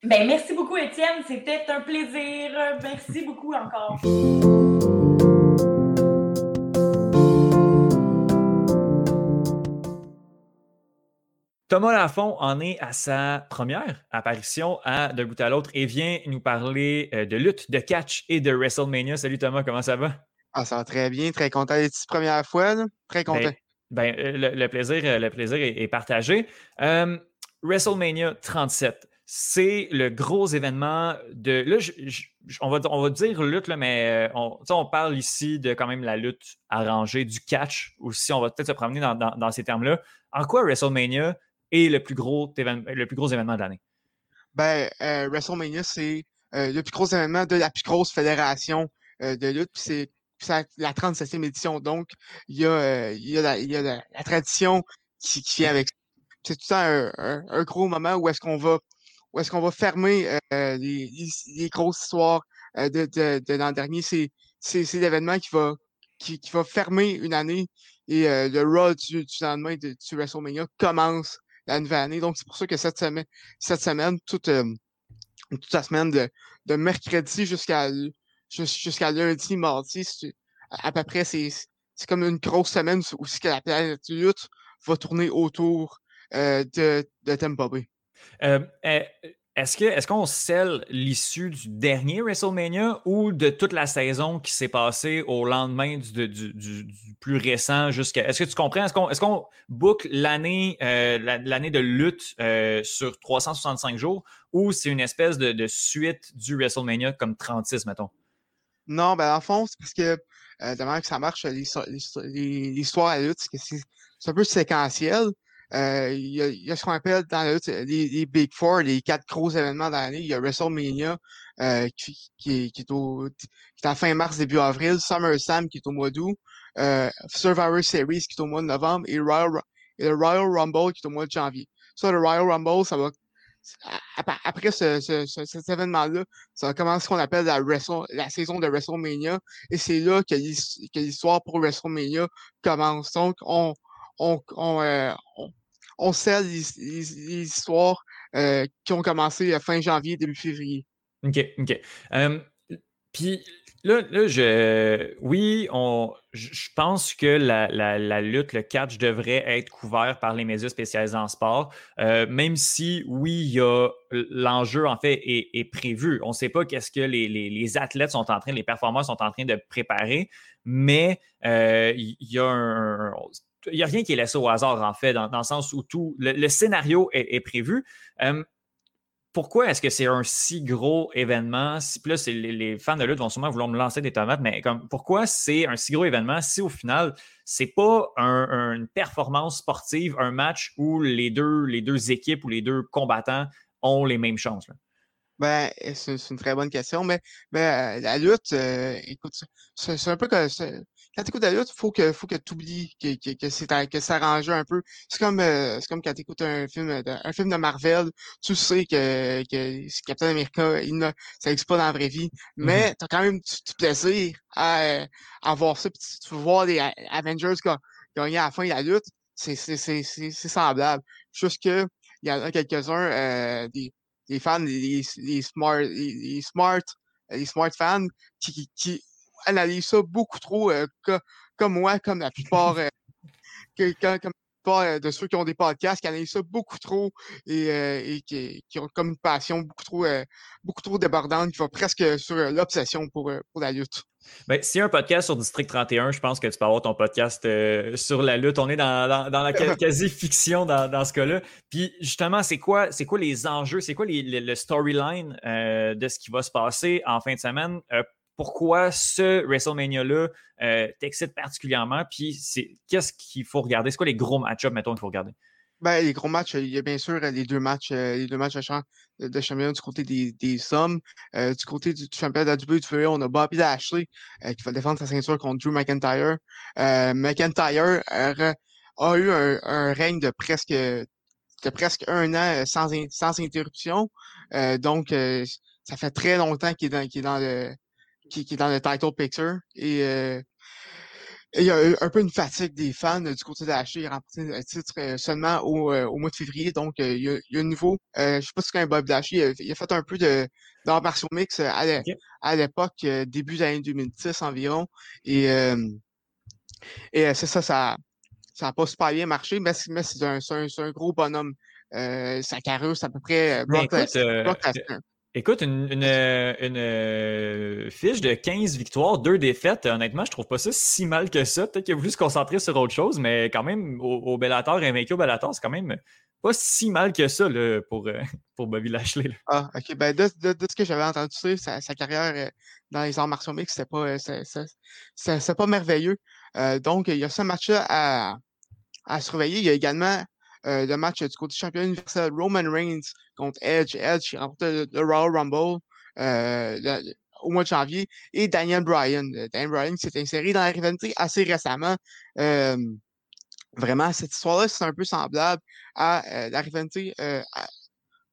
Ben, merci beaucoup, Étienne. C'était un plaisir. Merci beaucoup encore. Thomas Lafont en est à sa première apparition à De Bout à l'autre et vient nous parler euh, de lutte, de catch et de WrestleMania. Salut Thomas, comment ça va? Ah, ça va très bien, très content d'être ici première fois, là? Très content. Ben, ben, euh, le, le plaisir, euh, le plaisir est, est partagé. Euh, WrestleMania 37, c'est le gros événement de. Là, je- je- je- on, va, on va dire lutte, là, mais on, on parle ici de quand même la lutte arrangée, du catch aussi. On va peut-être se promener dans, dans- dans ces termes-là. En quoi WrestleMania est le plus gros, le plus gros événement de l'année? Ben, euh, WrestleMania, c'est euh, le plus gros événement de la plus grosse fédération euh, de lutte. C'est la 37e édition. Donc, il y a, y a, la, tradition qui, qui vient avec. C'est tout le temps un, un- gros moment où est-ce qu'on va où est-ce qu'on va fermer les, grosses histoires de, de, l'an dernier. C'est, l'événement qui va, qui, va fermer une année et le Raw du, lendemain de, du WrestleMania commence Donc, c'est pour ça que cette semaine, cette semaine toute, toute la semaine de, de mercredi jusqu'à jusqu'à lundi, mardi, à peu près, c'est comme une grosse semaine où la planète lutte va tourner autour de, de Tampa Bay. Euh, eh, est-ce qu'on est scelle l'issue du dernier WrestleMania ou de toute la saison qui s'est passée au lendemain du, du, plus récent jusqu'à. Est-ce que tu comprends? Est-ce qu'on boucle l'année euh, l'année de lutte euh, sur 365 jours ou c'est une espèce de, suite du WrestleMania comme 36, mettons? Non, ben en fond, c'est parce que euh, de que ça marche, l'histoire à lutte, c'est un peu séquentiel. Euh, il, y a, ce qu'on appelle dans lutte les, Big Four, les quatre gros événements dans l'année. Il y a WrestleMania euh, qui, qui, qui, est au, qui est à fin mars, début avril, SummerSlam qui est au mois d'août, euh, Survivor Series qui est au mois de novembre et, Royal, et le Royal Rumble qui est au mois de janvier. Ça, le Royal Rumble, ça va après ce, ce, cet événement-là, ça va commencer ce qu'on appelle la, la saison de WrestleMania. Et c'est là que l'histoire pour WrestleMania commence. Donc, on, on, on, euh, les, histoires euh, qui ont commencé fin janvier, début février. OK, OK. Puis là, oui, je pense que la, la, lutte, le catch devrait être couvert par les médias spécialisés en sport, euh, même si, oui, l'enjeu, en fait, est, prévu. On ne sait pas qu'est-ce que les, les, athlètes sont en train, les performeurs sont en train de préparer, mais il y a un il n'y a rien qui est laissé au hasard, en fait, dans, le sens où tout le, scénario est, prévu. pourquoi est-ce que c'est un si gros événement? Si, plus les, fans de lutte vont sûrement vouloir me lancer des tomates, mais comme, pourquoi c'est un si gros événement si au final, c'est pas une performance sportive, un match où les deux, équipes ou les deux combattants ont les mêmes chances? Ben, c'est une très bonne question, mais, euh, la lutte, euh, écoute, c'est un peu que quand tu écoutes la lutte, faut que faut que tu oublies que, que, que c'est arrangé un peu. C'est comme euh, c'est comme quand tu écoutes un film de, un film de Marvel, tu sais que, que Captain America, il ne, ça n'existe pas dans la vraie vie, mm-hmm. mais tu as quand même du, plaisir à, à voir ça. Puis tu, veux voir les Avengers gagner à la fin de la lutte, c'est semblable. Juste que il y en a quelques-uns, euh, des, des fans, les, les smart, les, smart, les smart fans qui, qui analyse ça beaucoup trop euh, comme moi, comme la plupart, euh, comme, euh, de ceux qui ont des podcasts, qui analysent ça beaucoup trop et, qui, ont comme une passion beaucoup trop, beaucoup trop débordante, qui va presque sur l'obsession pour, pour la lutte. Ben, si un podcast sur District 31, je pense que tu peux avoir ton podcast sur la lutte. On est dans, la quasi-fiction dans, ce cas-là. Puis justement, c'est quoi, quoi les enjeux, c'est quoi le storyline de ce qui va se passer en fin de semaine? Pourquoi ce WrestleMania-là euh, t'excite particulièrement, puis qu'est-ce qu'il faut regarder? C'est quoi les gros match-ups, mettons, qu'il faut regarder? Ben, les gros matchs, il y a bien sûr les deux matchs, euh, les deux matchs de, de championnat du côté des, des sommes. Euh, du côté du, championnat de on a Bobby Lashley qui va défendre sa ceinture contre Drew McIntyre. McIntyre a eu un, règne de presque de presque un an sans, sans interruption. donc, ça fait très longtemps qu'il est dans le qui, est dans le title picture. Et euh, il y a un peu une fatigue des fans du côté de. Il a remporté le titre euh, seulement au, euh, au, mois de février. Donc, il, y a, il y a un nouveau. je sais pas si c'est un Bob Lashley. Il a, fait un peu de d'art martiaux mix à l'époque, début de l'année 2010 environ. Et, et c'est ça, ça ça n'a pas super bien marché, mais, mais c'est un, un, un, gros bonhomme. sa carrure, c'est à peu près Brock, Écoute, une, une, euh, fiche de 15 victoires, 2 défaites, honnêtement, je trouve pas ça si mal que ça. Peut-être qu'il a voulu se concentrer sur autre chose, mais quand même, au, au Bellator, vaincu au Bellator, c'est quand même pas si mal que ça là, pour, euh, pour Bobby Lashley. Ah, ok. Ben, de, de, de ce que j'avais entendu sa, sa, carrière euh, dans les arts martiaux mix, c'était pas, c'est, pas merveilleux. donc, il y a ce match-là à, à surveiller. Il y a également euh, le match du côté champion universel Roman Reigns contre Edge. Edge qui remporte le, Royal Rumble euh, au mois de janvier. Et Daniel Bryan. Euh, Daniel Bryan s'est inséré dans la rivalité assez récemment. vraiment, cette histoire-là, c'est un peu semblable à la rivalité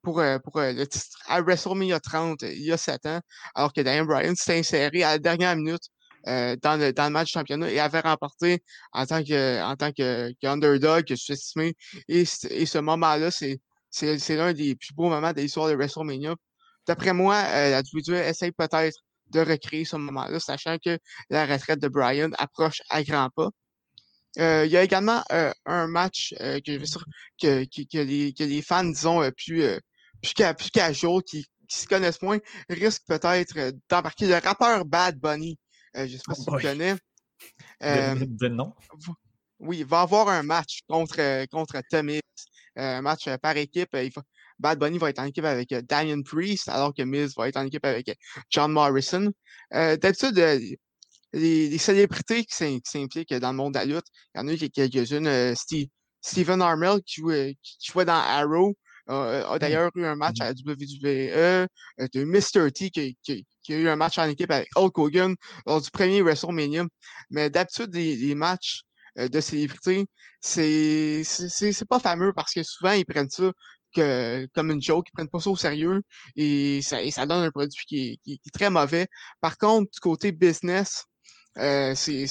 pour, pour le titre à WrestleMania 30 il y a 7 ans, alors que Daniel Bryan s'est inséré à la dernière minute dans, le, dans le match championnat et avait remporté en tant que en tant que, que underdog, que sous-estimé. Et, et ce moment-là, c'est l'un des plus beaux moments de l'histoire de WrestleMania. D'après moi, la WWE essaye peut-être de recréer ce moment-là, sachant que la retraite de Bryan approche à grands pas. Euh, il y a également euh, un match euh, que, que, que, les, que les fans, disons, plus, plus, plus casual, qui, qui se connaissent moins, risquent peut-être d'embarquer le rappeur Bad Bunny. Je ne sais pas oh si tu connais. De, non. Oui, il va avoir un match contre, contre Thomas, un match par équipe. Il Bad Bunny va être en équipe avec Damian Priest, alors que Miz va être en équipe avec John Morrison. D'habitude, les, célébrités qui s'impliquent dans le monde de la lutte. Il y en a quelques-unes. Euh, Steve, Steven Armel qui jouait, qui jouait dans Arrow a mmh. d'ailleurs eu un match mmh. à la WWE. Euh, de Mr. T qui, qui, qui, a eu un match en équipe avec Hulk Hogan lors du premier WrestleMania. Mais d'habitude, les, les, matchs euh, de célébrités, c'est c'est pas fameux parce que souvent ils prennent ça que, comme une joke, ils prennent pas ça au sérieux et ça, et ça donne un produit qui qui est, très mauvais. Par contre, du côté business, euh, c'est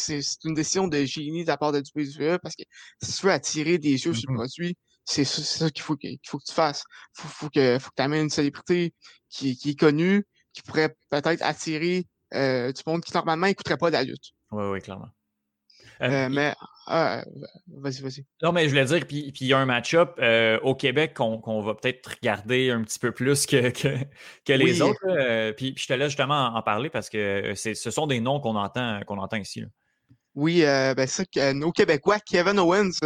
une décision de génie de la part de WWE parce que si tu veux attirer des yeux sur le mmh produit, c'est ça qu'il faut, qu'il faut que tu fasses. Faut, faut que, faut que tu amènes une célébrité qui, qui est connue, qui pourrait peut-être attirer euh, du monde qui normalement n'écouterait pas de la lutte. Oui, oui, clairement. Euh, euh, mais ah, vas-y, vas-y. Non, mais je voulais dire, puis, il y a un match-up au Québec qu'on va peut-être regarder un petit peu plus que, que, les autres. puis, je te laisse justement en, parler parce que ce sont des noms qu'on entend, qu'on entend ici. Oui, ben ça, nos Québécois, Kevin Owens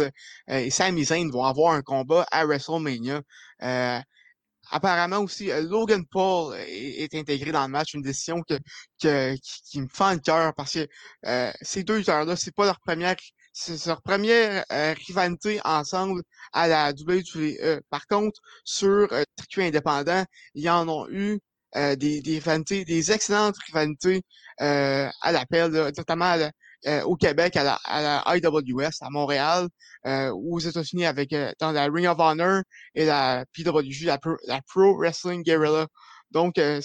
et Sami Zayn vont avoir un combat à WrestleMania apparemment aussi, euh, Logan Paul est, intégré dans le match, une décision que, qui, me fend le cœur parce que euh, ces deux lutteurs-là, c'est pas leur première c'est leur première euh, rivalité ensemble à la WWE. Par contre, sur euh, circuit indépendant, ils en ont eu des, des rivalités, des excellentes rivalités à l'appel, notamment à la, euh, au Québec à la, à la, IWS à Montréal, euh, aux États-Unis avec euh, dans la Ring of Honor et la PWG, la Pro, Wrestling Guerrilla. Donc, euh,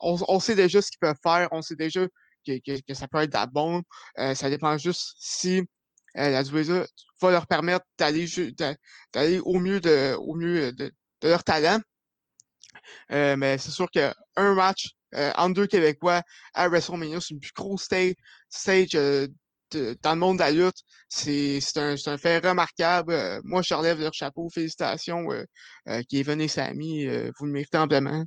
on, on, sait déjà ce qu'ils peuvent faire, on sait déjà que, que, que ça peut être de la bombe. ça dépend juste si la WWE va leur permettre d'aller d'aller au mieux de au mieux de, de leur talent. mais c'est sûr qu'un match euh, en deux Québécois à WrestleMania. C'est une plus grosse stage, stage euh, dans le monde de la lutte. C'est un, un, fait remarquable. Euh, moi, je relève leur chapeau. Félicitations, euh, Kevin et Samy. vous le méritez amplement.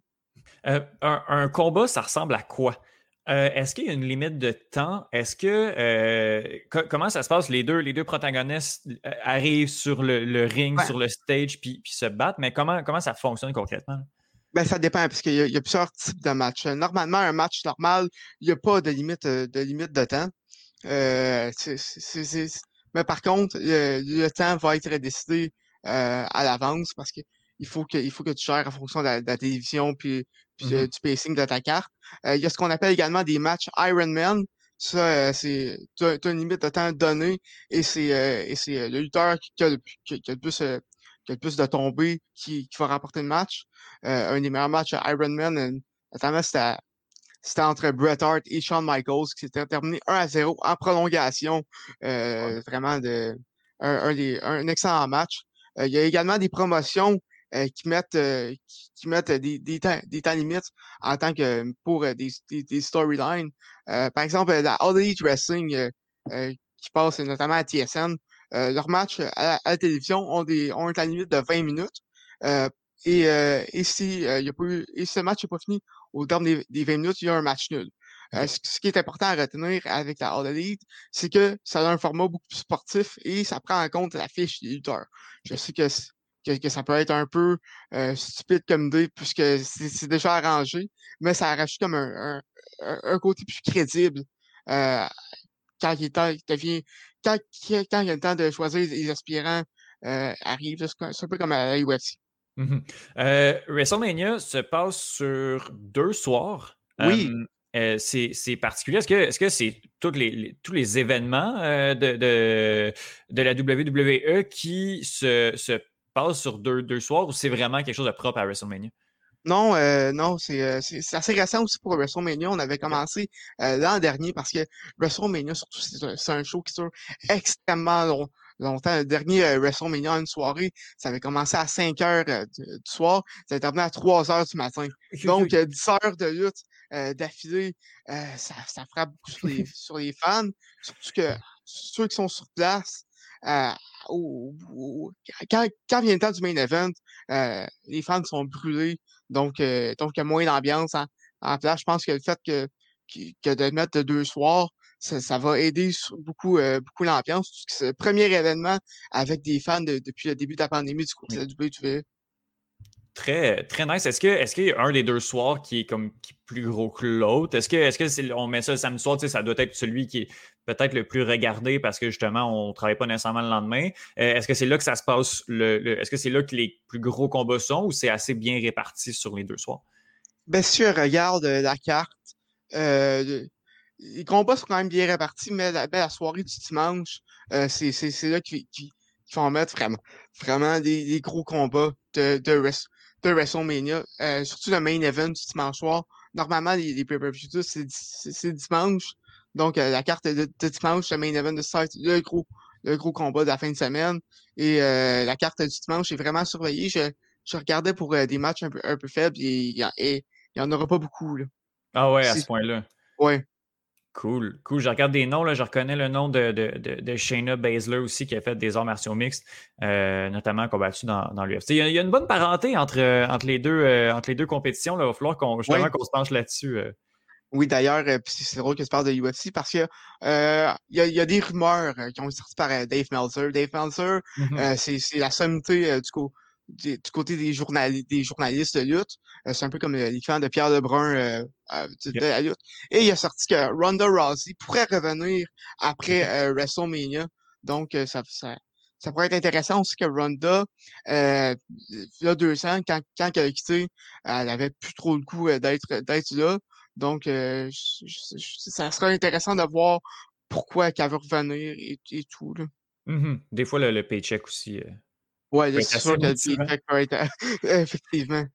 Un, un, combat, ça ressemble à quoi? Est-ce qu'il y a une limite de temps? Est-ce que comment ça se passe? Les deux, les deux protagonistes arrivent sur le, ring, sur le stage, puis, puis, se battent, mais comment, comment ça fonctionne concrètement? Ben, ça dépend, parce qu'il y, y, a plusieurs types de matchs. Normalement, un match normal, il n'y a pas de limite, euh, de limite de temps. Euh, Mais par contre, le, temps va être décidé euh, à l'avance parce qu'il faut que, il faut que tu gères en fonction de la, télévision puis, mm-hmm. du pacing de ta carte. Euh, il y a ce qu'on appelle également des matchs Ironman. Ça, c'est tu as, une limite de temps donné et c'est et c'est le lutteur qui, a, le, qui, a le plus qui a le plus de tombées qui, qui va remporter le match. Euh, un des meilleurs matchs à Ironman, euh, notamment c'était c'était entre Bret Hart et Shawn Michaels qui s'était terminé 1 à 0 en prolongation. Euh, vraiment de, un, un, des, un excellent match. il y a également des promotions qui mettent qui, mettent des, des, temps, des temps limites en tant que pour des, des, des storylines. par exemple, la All Elite Wrestling qui passe notamment à TSN. Leurs matchs à, la télévision ont des ont un temps limite de 20 minutes. Et, euh, et, si, euh, y a pas eu, et ce match n'est pas fini au terme des, des, 20 minutes, il y a un match nul. Euh, ce, qui est important à retenir avec la All Elite, c'est que ça a un format beaucoup plus sportif et ça prend en compte la fiche des lutteurs. Je sais que, que, que ça peut être un peu euh, stupide comme idée puisque c'est déjà arrangé, mais ça rajoute comme un, un, un côté plus crédible euh, quand, il est devient, quand, quand il y a le temps de choisir les aspirants euh, arrive. C'est un peu comme à la UFC. Mmh euh, WrestleMania se passe sur deux soirs. Oui. Euh, c'est particulier. Est-ce que c'est les, tous les événements de, de, de, la WWE qui se, se passe sur deux, deux soirs ou c'est vraiment quelque chose de propre à WrestleMania? Non, euh, non, c'est c'est assez récent aussi pour WrestleMania. On avait commencé l'an dernier parce que WrestleMania, surtout, c'est un show qui dure extrêmement long, longtemps. Le dernier WrestleMania, une soirée, ça avait commencé à 5 heures du, soir, ça a terminé à 3 heures du matin. Donc, 10 heures de lutte d'affilée, ça, ça frappe beaucoup sur les, sur les fans, surtout que ceux qui sont sur place, quand, quand, vient le temps du main event, les fans sont brûlés. Donc, donc il y a moins d'ambiance en, en, place. Je pense que le fait que, que, de mettre deux soirs, ça, va aider beaucoup, beaucoup l'ambiance. C'est le premier événement avec des fans depuis le début de la pandémie du côté WWE. Très, très nice. Est-ce que est qu'il y a un des deux soirs qui est comme plus gros que l'autre? Est-ce que est-ce que on met ça le samedi soir, ça doit être celui qui est peut-être le plus regardé parce que justement, on ne travaille pas nécessairement le lendemain. Euh, est-ce que c'est là que ça se passe le, est-ce que c'est là que les plus gros combats sont ou c'est assez bien réparti sur les deux soirs? Bien sûr, regarde euh, la carte. Euh, les combats sont quand même bien répartis, mais la, ben, soirée du dimanche, c'est, là qu'ils vont mettre vraiment, vraiment des, gros combats de, de, de WrestleMania, euh, surtout le main event du dimanche soir. Normalement, les, les pay-per-views, c'est dimanche. Donc, euh, la carte de, dimanche, le main event de site, le gros, le gros combat de la fin de semaine. Et euh, la carte du dimanche est vraiment surveillée. Je, je regardais pour des matchs un peu, un peu faibles et il n'y en aura pas beaucoup. Là. Ah ouais, à ce point-là. Ouais. Cool, cool. Je regarde des noms, là, je reconnais le nom de, de, de, Shayna Baszler aussi, qui a fait des arts martiaux mixtes, euh, notamment combattu dans, dans l'UFC. Il, il, y a une bonne parenté entre, euh, entre, les, deux, euh, entre les deux compétitions. Là. Il va falloir qu'on justement qu'on se penche là-dessus. Oui, d'ailleurs, c'est drôle que tu parles de UFC parce que il, y y a des rumeurs qui ont été sorties par Dave Meltzer. Dave Meltzer, mm-hmm. c'est la sommité du coup du côté des, des journalistes de lutte. Euh, c'est un peu comme euh, l'équivalent de Pierre Lebrun euh, de, la lutte. Et il a sorti que Ronda Rousey pourrait revenir après WrestleMania. Donc, ça, ça, ça, pourrait être intéressant aussi que Ronda, il y a deux ans, quand, quand elle a quitté, elle avait plus trop le coup d'être d'être là. Donc, ça serait intéressant de voir pourquoi elle veut revenir et, tout. Là. Mm-hmm. Des fois, le, le paycheck aussi. Ouais, c'est sûr que effectivement.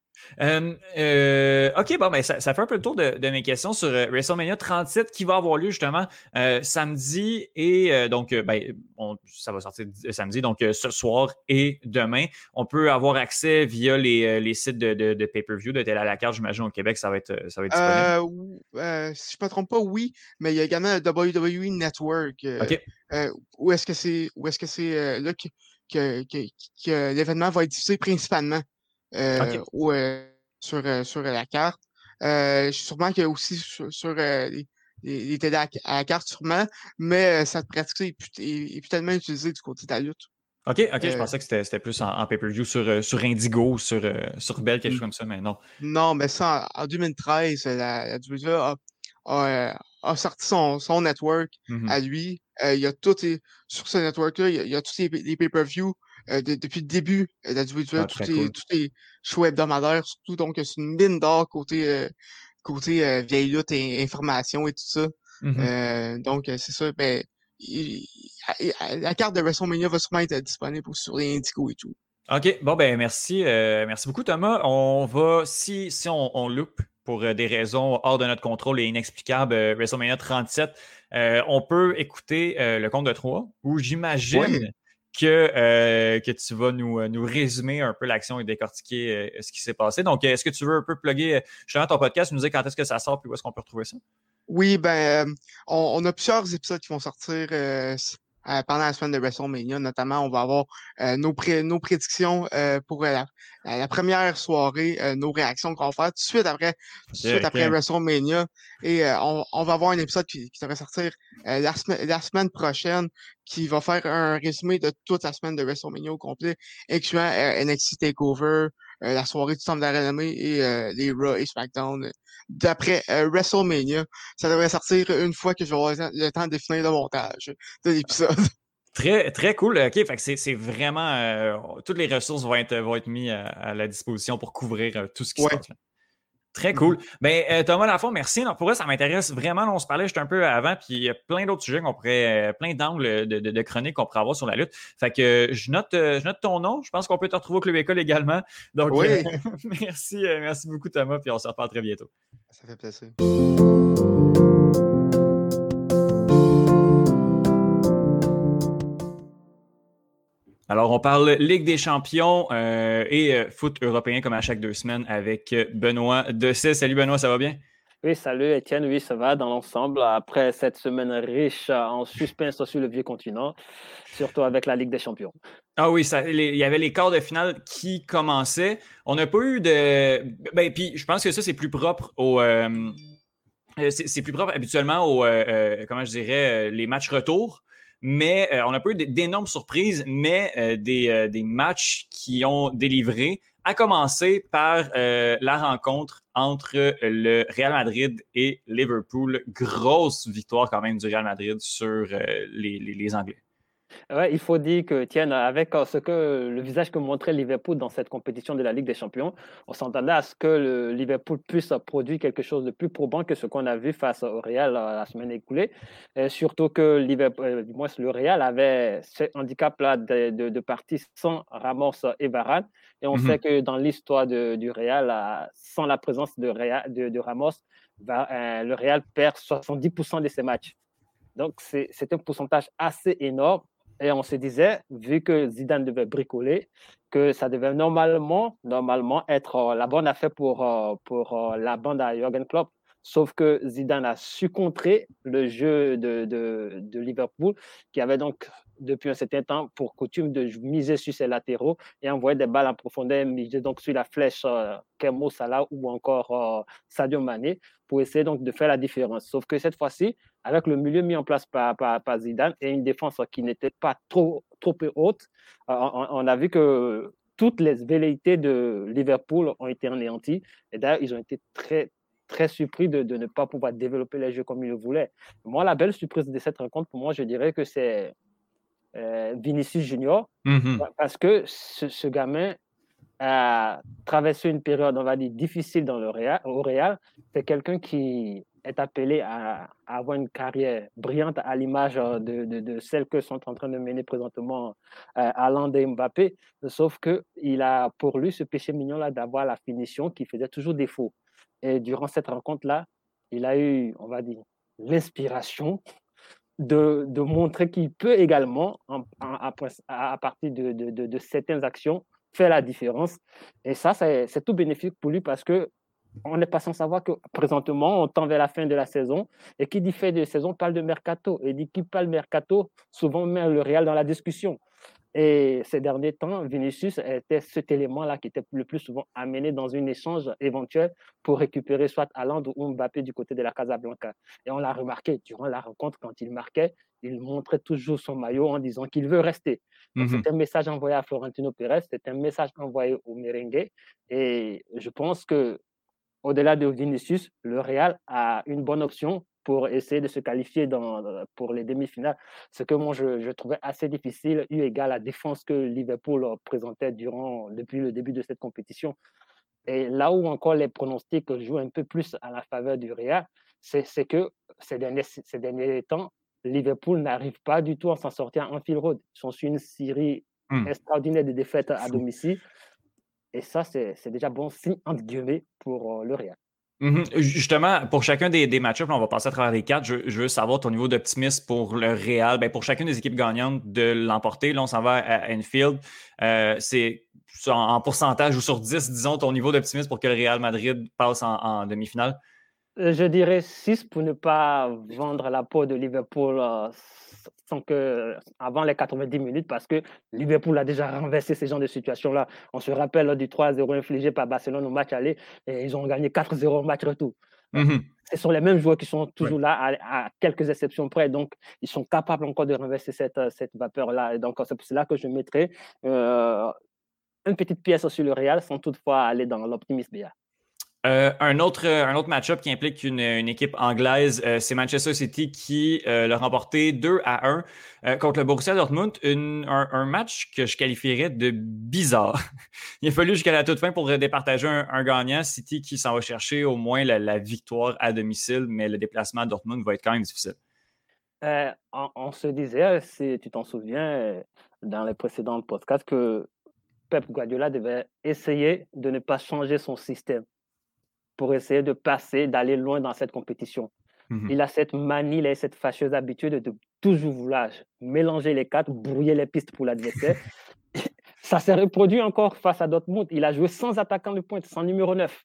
Euh, ok, bon, ben, ça, ça, fait un peu le tour de, de mes questions sur euh, WrestleMania 37 qui va avoir lieu justement euh, samedi et donc, ben, on, ça va sortir samedi, donc ce soir et demain. On peut avoir accès via les, les sites de, de, de pay-per-view, de télé à la carte, j'imagine au Québec, ça va être, ça va être disponible. si je ne me trompe pas, oui, mais il y a également le WWE Network. ok. où est-ce que c'est où est-ce que c'est là que, que, que, que l'événement va être diffusé principalement euh, euh, sur, euh, sur la carte. Sûrement qu'il y a aussi sur, sur les, les, télé à, la carte, sûrement, mais cette pratique est, est, est, tellement utilisée du côté de la lutte. OK, OK, je pensais que c'était plus en, pay-per-view sur, sur Indigo, sur, sur Bell, quelque chose comme ça, mais non. Non, mais ça, en, 2013, la, la WWE a, a, sorti son, son network mm-hmm. à lui. il y a tout, sur ce network-là, il, y a, tous les, les pay-per-view euh, depuis le début de la WWE, ah, tous, les, tous les shows hebdomadaires, surtout. Donc, c'est une mine d'or côté, euh, côté euh, vieille lutte et information et tout ça. Mmh donc, c'est ça. Ben, la carte de WrestleMania va sûrement être disponible sur les Indigo et tout. OK. Bon, ben merci. merci beaucoup, Thomas. On va, si, si on, on loupe pour des raisons hors de notre contrôle et inexplicables, WrestleMania 37, on peut écouter le compte de 3, où j'imagine que, euh, que tu vas nous, euh, nous résumer un peu l'action et décortiquer euh, ce qui s'est passé. Donc, est-ce que tu veux un peu plugger justement ton podcast, nous dire quand est-ce que ça sort et où est-ce qu'on peut retrouver ça? Oui, ben, on, a plusieurs épisodes qui vont sortir euh, pendant la semaine de WrestleMania. Notamment, on va avoir euh, nos, nos prédictions euh, pour la, la, première soirée, nos réactions qu'on va faire tout de suite après, tout de suite après WrestleMania. Et on, on, va avoir un épisode qui, qui devrait sortir la, la, semaine prochaine qui va faire un résumé de toute la semaine de WrestleMania au complet, incluant NXT TakeOver, la soirée du Temple de la Renommée et les Raw et SmackDown d'après euh, WrestleMania. Ça devrait sortir une fois que j'aurai le temps de finir le montage de l'épisode. Très, très cool. OK, fait que c'est vraiment. Euh, toutes les ressources vont être, vont être mises à, la disposition pour couvrir euh, tout ce qui se passe. Très cool. Ben, euh, Thomas Lafont, merci. pour vrai, ça m'intéresse vraiment. on se parlait juste un peu avant, puis il y a plein d'autres sujets qu'on pourrait, plein d'angles de, chroniques qu'on pourrait avoir sur la lutte. Fait que je note, je note ton nom. Je pense qu'on peut te retrouver au Club École également. Donc, oui. merci, merci beaucoup, Thomas, puis on se reparle très bientôt. Ça fait plaisir. Alors, on parle Ligue des champions euh, et euh, foot européen comme à chaque deux semaines avec euh, Benoît Dessay. Salut Benoît, ça va bien? Oui, salut Étienne. Oui, ça va dans l'ensemble. Après cette semaine riche en suspense sur le vieux continent, surtout avec la Ligue des champions. Ah oui, il y avait les quarts de finale qui commençaient. On n'a pas eu de. Ben, puis je pense que ça, c'est plus propre au. c'est plus propre habituellement aux, comment je dirais, les matchs retour mais euh, on n'a pas eu d'énormes surprises, mais euh, euh, des, matchs qui ont délivré, à commencer par la rencontre entre le Real Madrid et Liverpool. Grosse victoire quand même du Real Madrid sur les Anglais. Ouais, il faut dire que, tiens, avec euh, ce que le visage que montrait Liverpool dans cette compétition de la Ligue des Champions, on s'entendait à ce que le Liverpool puisse produire quelque chose de plus probant que ce qu'on a vu face au Real euh, la semaine écoulée. Et surtout que Liverpool, euh, moins le Real avait ce handicap-là de, de, partie sans Ramos et Varane. Et on sait mmh que dans l'histoire du Real, sans la présence de, de, Ramos, le Real perd 70% de ses matchs. Donc, c'est un pourcentage assez énorme. Et on se disait, vu que Zidane devait bricoler, que ça devait normalement, normalement être euh, la bonne affaire pour, euh, pour euh, la bande à Jürgen Klopp. Sauf que Zidane a su contrer le jeu de, de, de, Liverpool, qui avait donc depuis un certain temps pour coutume de miser sur ses latéraux et envoyer des balles en profondeur, miser donc sur la flèche euh, Kemo Salah ou encore Sadio Mané pour essayer donc de faire la différence. Sauf que cette fois-ci, avec le milieu mis en place par, Zidane et une défense qui n'était pas trop, trop haute, euh, on, a vu que toutes les velléités de Liverpool ont été anéanties. Et d'ailleurs, ils ont été très, très surpris de, ne pas pouvoir développer les jeux comme ils le voulaient. Moi, la belle surprise de cette rencontre, pour moi, je dirais que c'est euh, Vinicius Junior, mm-hmm. parce que ce, ce, gamin a traversé une période, on va dire, difficile dans le Real, au Real. C'est quelqu'un qui est appelé à, avoir une carrière brillante à l'image euh, de, de, celle que sont en train de mener présentement euh, Alain et Mbappé. Sauf qu'il a pour lui ce péché mignon-là d'avoir la finition qui faisait toujours défaut. Et durant cette rencontre-là, il a eu, on va dire, l'inspiration de, de, montrer qu'il peut également, à, partir de, de, de, certaines actions, faire la différence. Et ça, c'est tout bénéfique pour lui parce que on n'est pas sans savoir que présentement, on tend vers la fin de la saison. Et qui dit fin de saison parle de mercato. Et qui parle mercato, souvent met le Real dans la discussion. Et ces derniers temps, Vinicius était cet élément-là qui était le plus souvent amené dans un échange éventuel pour récupérer soit Haaland ou Mbappé du côté de la Casablanca. Et on l'a remarqué durant la rencontre, quand il marquait, il montrait toujours son maillot en disant qu'il veut rester. Mmh c'est un message envoyé à Florentino Pérez, c'est un message envoyé au merengue. Et je pense que au-delà de Vinicius, le Real a une bonne option pour essayer de se qualifier dans, pour les demi-finales. Ce que moi, je, trouvais assez difficile, eu égard à la défense que Liverpool présentait durant, depuis le début de cette compétition. Et là où encore les pronostics jouent un peu plus à la faveur du Real, c'est que ces derniers, ces derniers temps, Liverpool n'arrive pas du tout à s'en sortir en fil road. Ils sont sur une série mmh. extraordinaire de défaites à domicile. Et ça, c'est déjà bon signe, entre guillemets, pour euh, le Real. Mmh justement, pour chacun des, match-ups, on va passer à travers les quatre. Je, veux savoir ton niveau d'optimisme pour le Real, ben pour chacune des équipes gagnantes de l'emporter. Là, on s'en va à Enfield. Euh, c'est en, pourcentage ou sur 10, disons, ton niveau d'optimisme pour que le Real Madrid passe en demi-finale? Euh, je dirais 6 pour ne pas vendre la peau de Liverpool euh, sans que, avant les 90 minutes parce que Liverpool a déjà renversé ce genre de situation-là. On se rappelle du 3-0 infligé par Barcelone au match aller et ils ont gagné 4-0 au match retour. Mmh ce sont les mêmes joueurs qui sont toujours là à, quelques exceptions près. Donc, ils sont capables encore de renverser cette, cette vapeur-là. Et donc, c'est pour cela que je mettrai euh, une petite pièce sur le Real sans toutefois aller dans l'optimisme. Euh, un autre, un autre match-up qui implique une, équipe anglaise, euh, c'est Manchester City qui l'a remporté 2 à 1 contre le Borussia Dortmund. un, match que je qualifierais de bizarre. Il a fallu jusqu'à la toute fin pour départager un, gagnant. City qui s'en va chercher au moins la, victoire à domicile, mais le déplacement à Dortmund va être quand même difficile. on, se disait, si tu t'en souviens, dans les précédents podcasts, que Pep Guardiola devait essayer de ne pas changer son système pour essayer de passer, d'aller loin dans cette compétition. Mmh il a cette manie, il a cette fâcheuse habitude de toujours vouloir mélanger les cartes, brouiller les pistes pour l'adversaire. Ça s'est reproduit encore face à Dortmund. Il a joué sans attaquant de pointe, sans numéro 9.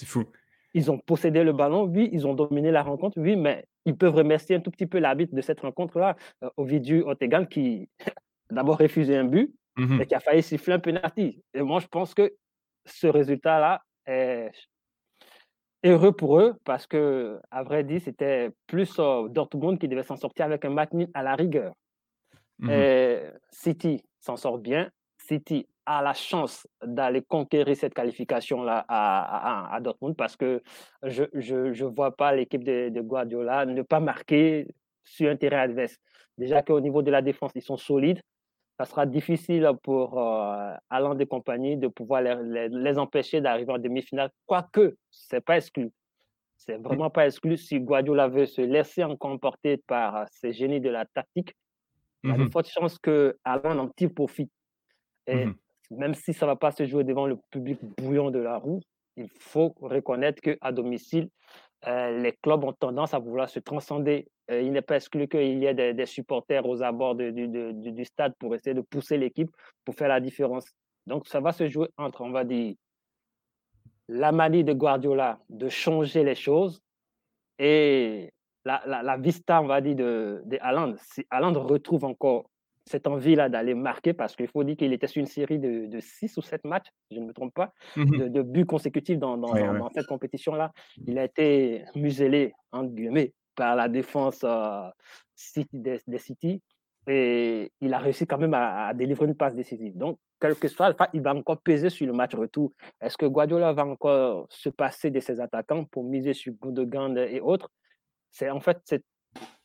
C'est fou. Ils ont possédé le ballon, oui, ils ont dominé la rencontre, oui, mais ils peuvent remercier un tout petit peu l'arbitre de cette rencontre-là, euh, Ovidiu Otegan, qui d'abord refusé un but, Mmh et qui a failli siffler un penalty. Et moi, je pense que ce résultat-là est heureux pour eux parce que, à vrai dire, c'était plus euh, Dortmund qui devait s'en sortir avec un match à la rigueur. Mmh City s'en sort bien. City a la chance d'aller conquérir cette qualification-là à, à, Dortmund parce que je ne je, vois pas l'équipe de, de, Guardiola ne pas marquer sur un terrain adverse. Déjà qu'au niveau de la défense, ils sont solides ça sera difficile pour euh, Alain et compagnie de pouvoir les, les, empêcher d'arriver en demi-finale, quoique ce n'est pas exclu. C'est vraiment pas exclu si Guardiola veut se laisser emporter par ces génies de la tactique. Il y a de mmh fortes chances que Alain en tire profit. Et mmh même si ça ne va pas se jouer devant le public bouillon de la roue, il faut reconnaître qu'à domicile, euh, les clubs ont tendance à vouloir se transcender. Euh, il n'est pas exclu qu'il y ait des, supporters aux abords du stade pour essayer de pousser l'équipe pour faire la différence. Donc, ça va se jouer entre, on va dire, la manie de Guardiola de changer les choses et la, vista, on va dire, de, de Si Haaland retrouve encore cette envie-là d'aller marquer, parce qu'il faut dire qu'il était sur une série de, de six ou sept matchs, je ne me trompe pas, mmh de, buts consécutifs dans, dans, cette compétition-là. Il a été muselé, entre guillemets, par la défense euh, des, City, et il a réussi quand même à, délivrer une passe décisive. Donc, quel que soit, il va encore peser sur le match retour. Est-ce que Guardiola va encore se passer de ses attaquants pour miser sur Gundogan et autres? C'est en fait c'est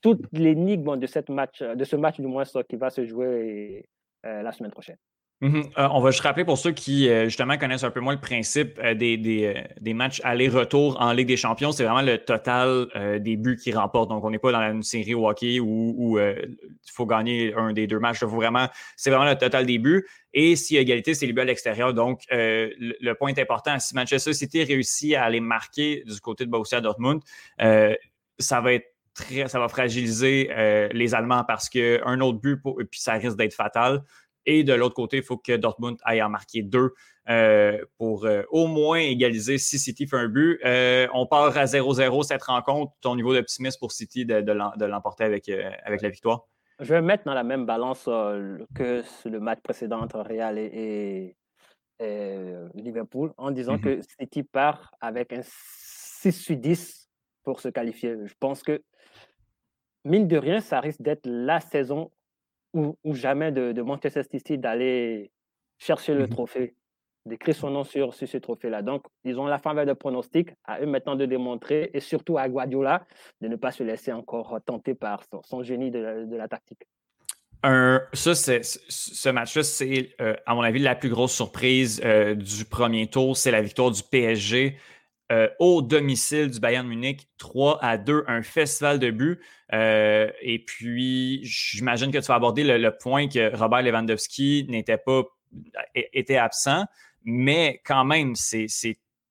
toute l'énigme de, de ce match du moins qui va se jouer euh, la semaine prochaine. Mhm. Euh, on va juste rappeler pour ceux qui euh, justement connaissent un peu moins le principe des, des, matchs aller-retour en Ligue des Champions, c'est vraiment le total des buts qui remportent. Donc, on n'est pas dans une série hockey où il faut gagner un des deux matchs. c'est vraiment le total des buts. Et a égalité, c'est les buts à l'extérieur. Donc, le, point important, si Manchester City réussit à aller marquer du côté de Borussia Dortmund, ça va être ça va fragiliser euh, les Allemands parce qu'un autre but, puis ça risque d'être fatal. Et de l'autre côté, il faut que Dortmund aille en marquer deux euh, pour euh, au moins égaliser si City fait un but. on part à 0-0 cette rencontre. Ton niveau d'optimisme pour City de, l'emporter avec, avec la victoire? Je vais mettre dans la même balance que le match précédent entre Real et, Liverpool en disant mm-hmm. que City part avec un 6 sur 10 pour se qualifier. Je pense que mine de rien, ça risque d'être la saison ou, jamais de, Manchester City d'aller chercher le mmh trophée, d'écrire son nom sur, sur ce trophée-là. Donc, ils ont la faveur de pronostic, à eux maintenant de démontrer, et surtout à Guardiola, de ne pas se laisser encore tenter par son, génie de la, tactique. ça, c'est, ce match-là, c'est, euh, à mon avis, la plus grosse surprise euh, du premier tour. C'est la victoire du PSG euh, au domicile du Bayern Munich, 3 à 2, un festival de buts. Euh, et puis, j'imagine que tu vas aborder le, point que Robert Lewandowski n'était pas était absent, mais quand même, c'est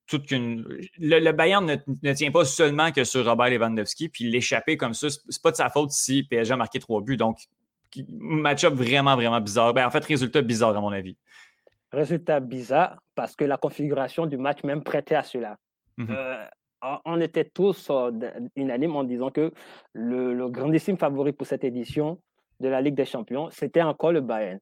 toute une. Le, Bayern ne, tient pas seulement que sur Robert Lewandowski, puis l'échapper comme ça, c'est pas de sa faute si PSG a marqué trois buts. Donc, match-up vraiment, vraiment bizarre. Ben, en fait, résultat bizarre à mon avis. Résultat bizarre parce que la configuration du match même prêtait à cela. Mmh euh, on était tous euh, unanimes en disant que le, grandissime favori pour cette édition de la Ligue des Champions, c'était encore le Bayern.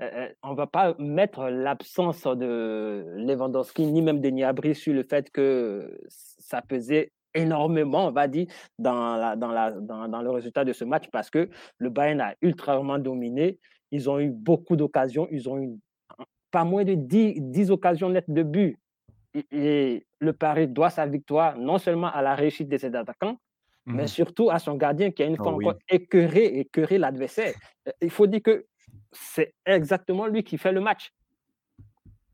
Euh, on ne va pas mettre l'absence de Lewandowski ni même de Niabri sur le fait que ça pesait énormément, on va dire, dans, le résultat de ce match parce que le Bayern a ultrament dominé. Ils ont eu beaucoup d'occasions. Ils ont eu pas moins de 10, 10 occasions nettes de but. Le Paris doit sa victoire non seulement à la réussite de ses attaquants, mais Mhm. surtout à son gardien qui a une Oh fois oui. encore écœuré, écœuré l'adversaire. Euh, Il faut dire que c'est exactement lui qui fait le match.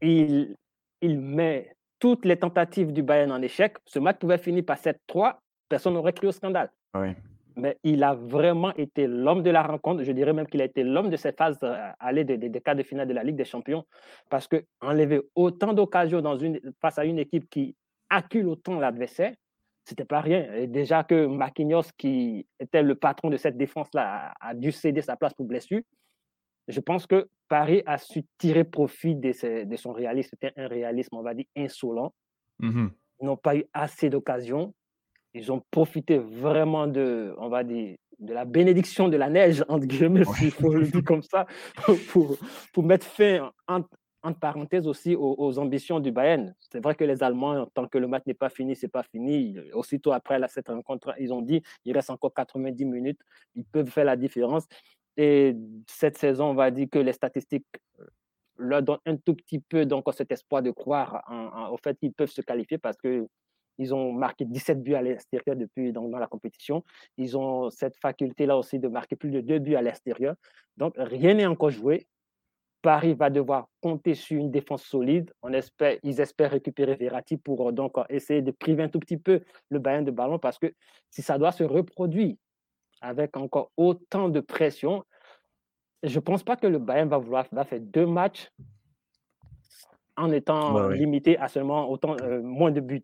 Il, il met toutes les tentatives du Bayern en échec. Ce match pouvait finir par 7-3, personne n'aurait cru au scandale. Oui. Mais il a vraiment été l'homme de la rencontre. Je dirais même qu'il a été l'homme de cette phase euh, aller des, des- des quarts de finale de la Ligue des Champions. Parce que enlever autant d'occasions dans une, face à une équipe qui accule autant l'adversaire, c'était pas rien. Et déjà que Marquinhos, qui était le patron de cette défense-là, a, a dû céder sa place pour blessure. Je pense que Paris a su tirer profit de, ses- de son réalisme. C'était un réalisme, on va dire, insolent Mhm. ils n'ont pas eu assez d'occasions. Ils ont profité vraiment de, on va dire, de la bénédiction de la neige, entre guillemets, s'il faut le dire comme ça, pour, pour mettre fin, entre, entre parenthèses aussi, aux, aux ambitions du Bayern. C'est vrai que les Allemands, tant que le match n'est pas fini, c'est pas fini. Aussitôt après là, cette rencontre, ils ont dit, il reste encore 90 minutes, ils peuvent faire la différence. Et cette saison, on va dire que les statistiques euh, leur donnent un tout petit peu donc cet espoir de croire en- en- au fait qu'ils peuvent se qualifier parce que ils ont marqué 17 buts à l'extérieur depuis dans, dans la compétition. Ils ont cette faculté-là aussi de marquer plus de deux buts à l'extérieur. Donc, rien n'est encore joué. Paris va devoir compter sur une défense solide. Ils espèrent récupérer Verratti pour euh, donc euh, essayer de priver un tout petit peu le Bayern de ballon parce que si ça doit se reproduire avec encore autant de pression, je ne pense pas que le Bayern va vouloir va faire deux matchs en étant limité à seulement autant, euh, moins de buts.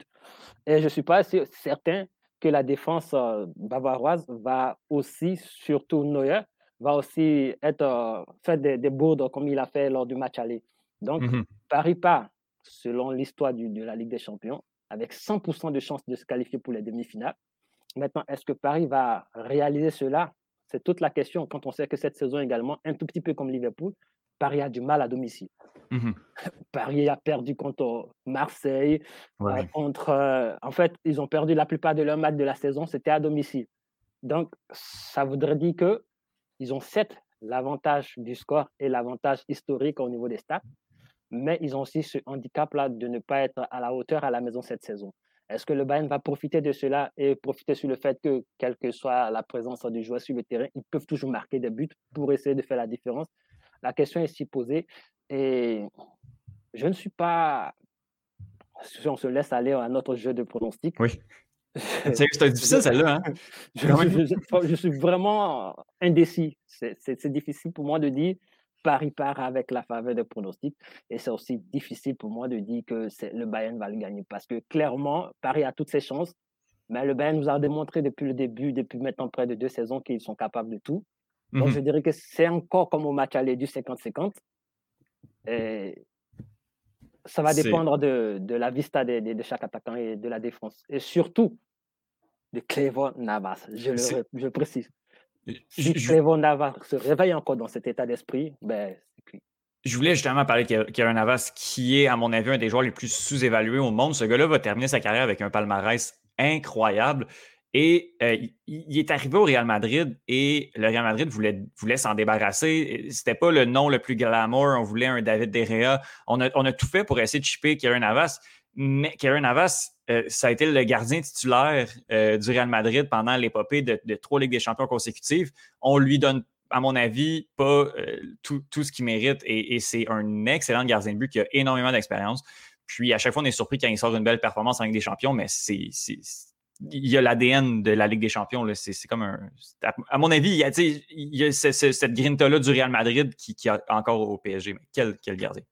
Et je ne suis pas certain que la défense euh, bavaroise va aussi, surtout Neuer, va aussi être, euh, faire des, des bourdes comme il a fait lors du match aller. Donc, Mhm. Paris part, selon l'histoire de la Ligue des Champions, avec 100% de chances de se qualifier pour les demi-finales. Maintenant, est-ce que Paris va réaliser cela? C'est toute la question quand on sait que cette saison également, un tout petit peu comme Liverpool, Paris a du mal à domicile. Mhm. Paris a perdu contre Marseille. Ouais. euh, contre, euh, en fait, ils ont perdu la plupart de leurs matchs de la saison, c'était à domicile. Donc, ça voudrait dire que ils ont certes l'avantage du score et l'avantage historique au niveau des stats, mais ils ont aussi ce handicap-là de ne pas être à la hauteur à la maison cette saison. Est-ce que le Bayern va profiter de cela et profiter sur le fait que, quelle que soit la présence du joueur sur le terrain, ils peuvent toujours marquer des buts pour essayer de faire la différence? La question est si posée et je ne suis pas. Si on se laisse aller à notre jeu de pronostic, Oui. C'est difficile, celle-là. Hein? je, Quand même. je- je- je suis vraiment indécis. C'est difficile pour moi de dire Paris part avec la faveur des pronostics. Et c'est aussi difficile pour moi de dire que le Bayern va le gagner. Parce que clairement, Paris a toutes ses chances. Mais le Bayern nous a démontré depuis le début, depuis maintenant près de deux saisons, qu'ils sont capables de tout. Donc Mhm. je dirais que c'est encore comme au match aller du 50-50. Et ça va dépendre de, de la vista de, de- de chaque attaquant et de la défense. Et surtout de Clévon Navas. Je le je précise. Si je- Clévon Navas se réveille encore dans cet état d'esprit, ben. Je voulais justement parler de Kieran Navas, qui est, à mon avis, un des joueurs les plus sous-évalués au monde. Ce gars-là va terminer sa carrière avec un palmarès incroyable. Et euh, il, est arrivé au Real Madrid et le Real Madrid voulait, voulait s'en débarrasser. C'était pas le nom le plus glamour. On voulait un David De Gea. On a, tout fait pour essayer de chipper Kieran Navas. Mais Kieran Navas, euh, ça a été le gardien titulaire euh, du Real Madrid pendant l'épopée de, trois Ligues des Champions consécutives. On lui donne à mon avis, pas tout, ce qu'il mérite. Et, et c'est un excellent gardien de but qui a énormément d'expérience. Puis à chaque fois, on est surpris quand il sort une belle performance en Ligue des Champions, mais c'est. Il y a l'ADN de la Ligue des Champions. C'est c'est comme un. À, mon avis, il y a, il y a ce- ce- cette grinta-là du Real Madrid qui, qui a encore au PSG. Mais quel, quel gardien.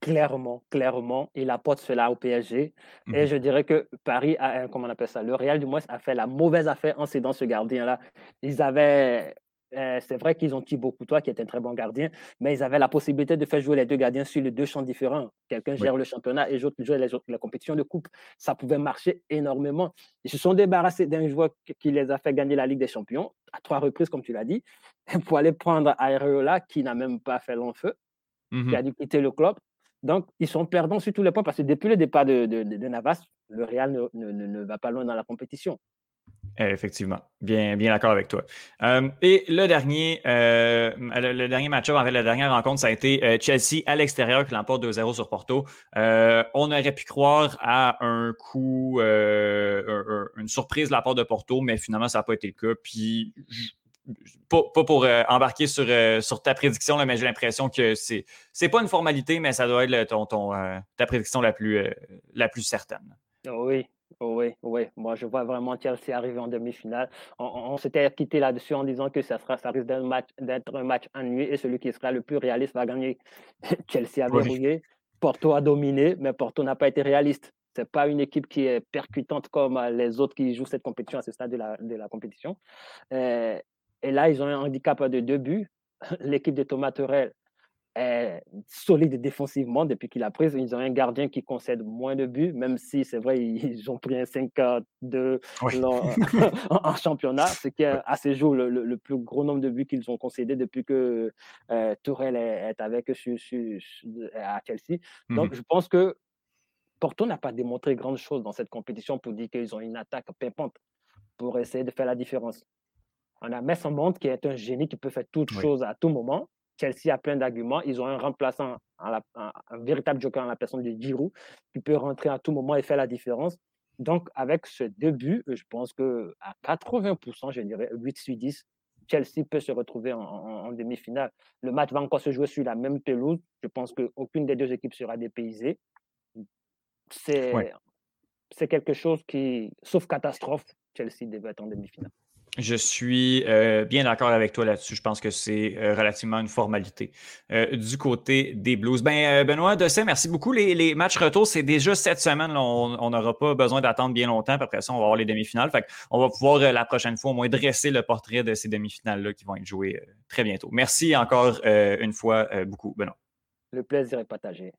Clairement, clairement, il apporte cela au PSG. Et Mhm. je dirais que Paris a, un- comment on appelle ça, le Real du moins a fait la mauvaise affaire en cédant ce gardien-là. Ils avaient, euh, c'est vrai qu'ils ont Thibaut Courtois qui est un très bon gardien, mais ils avaient la possibilité de faire jouer les deux gardiens sur les deux champs différents. Quelqu'un Oui. gère le championnat et l'autre joue les- la compétition de coupe. Ça pouvait marcher énormément. Ils se sont débarrassés d'un joueur qui- les a fait gagner la Ligue des Champions à trois reprises, comme tu l'as dit, pour aller prendre Areola qui n'a même pas fait long feu Mhm. qui a dû quitter le club. Donc, ils sont perdants sur tous les points parce que depuis le départ de, de- de- de Navas, le Real ne, ne- ne- ne va pas loin dans la compétition. Effectivement, bien, bien d'accord avec toi. Euh, et le dernier, euh, le, dernier match-up, en fait, la dernière rencontre, ça a été euh, Chelsea à l'extérieur qui l'emporte 2-0 sur Porto. on aurait pu croire à un coup, une surprise de la part de Porto, mais finalement, ça n'a pas été le cas. Puis, pas, pour embarquer sur, sur ta prédiction, là, mais j'ai l'impression que c'est n'est pas une formalité, mais ça doit être ton, ta prédiction la plus, la plus certaine. Oui, oui, oui. Moi, je vois vraiment Chelsea arriver en demi-finale. On, s'était quitté là-dessus en disant que ça, sera, ça risque d'être un match, d'être un match ennuyé et celui qui sera le plus réaliste va gagner. Chelsea a verrouillé, Porto a dominé, mais Porto n'a pas été réaliste. Ce n'est pas une équipe qui est percutante comme euh, les autres qui jouent cette compétition à ce stade de la, de la compétition. Euh, et là, ils ont un handicap de deux buts. L'équipe de Thomas est solide défensivement depuis qu'il a pris. Ils ont un gardien qui concède moins de buts, même si c'est vrai, ils ont pris un 5-2 en, championnat, ce qui est à ce jour le, plus gros nombre de buts qu'ils ont concédé depuis que euh, Tourelle est, avec eux à Chelsea. Donc, mmh je pense que Porto n'a pas démontré grand chose dans cette compétition pour dire qu'ils ont une attaque pimpante pour essayer de faire la différence. On a Messi Monde qui est un génie qui peut faire toutes choses à tout moment. Chelsea a plein d'arguments. Ils ont un remplaçant, un, véritable joker en la personne de Giroud, qui peut rentrer à tout moment et faire la différence. Donc, avec ce début, je pense que à 80%, je dirais 8 sur 10, Chelsea peut se retrouver en, demi-finale. Le match va encore se jouer sur la même pelouse. Je pense qu'aucune des deux équipes sera dépaysée. C'est quelque chose qui, sauf catastrophe, Chelsea devait être en demi-finale. Je suis euh, bien d'accord avec toi là-dessus. Je pense que c'est euh, relativement une formalité. Euh, du côté des Blues. Ben, Benoît Dosset, merci beaucoup. Les, matchs retour, c'est déjà cette semaine. on n'aura pas besoin d'attendre bien longtemps. après ça, on va avoir les demi-finales. Fait on va pouvoir la prochaine fois au moins dresser le portrait de ces demi-finales-là qui vont être jouées très bientôt. Merci encore une fois beaucoup, Benoît. Le plaisir est partagé.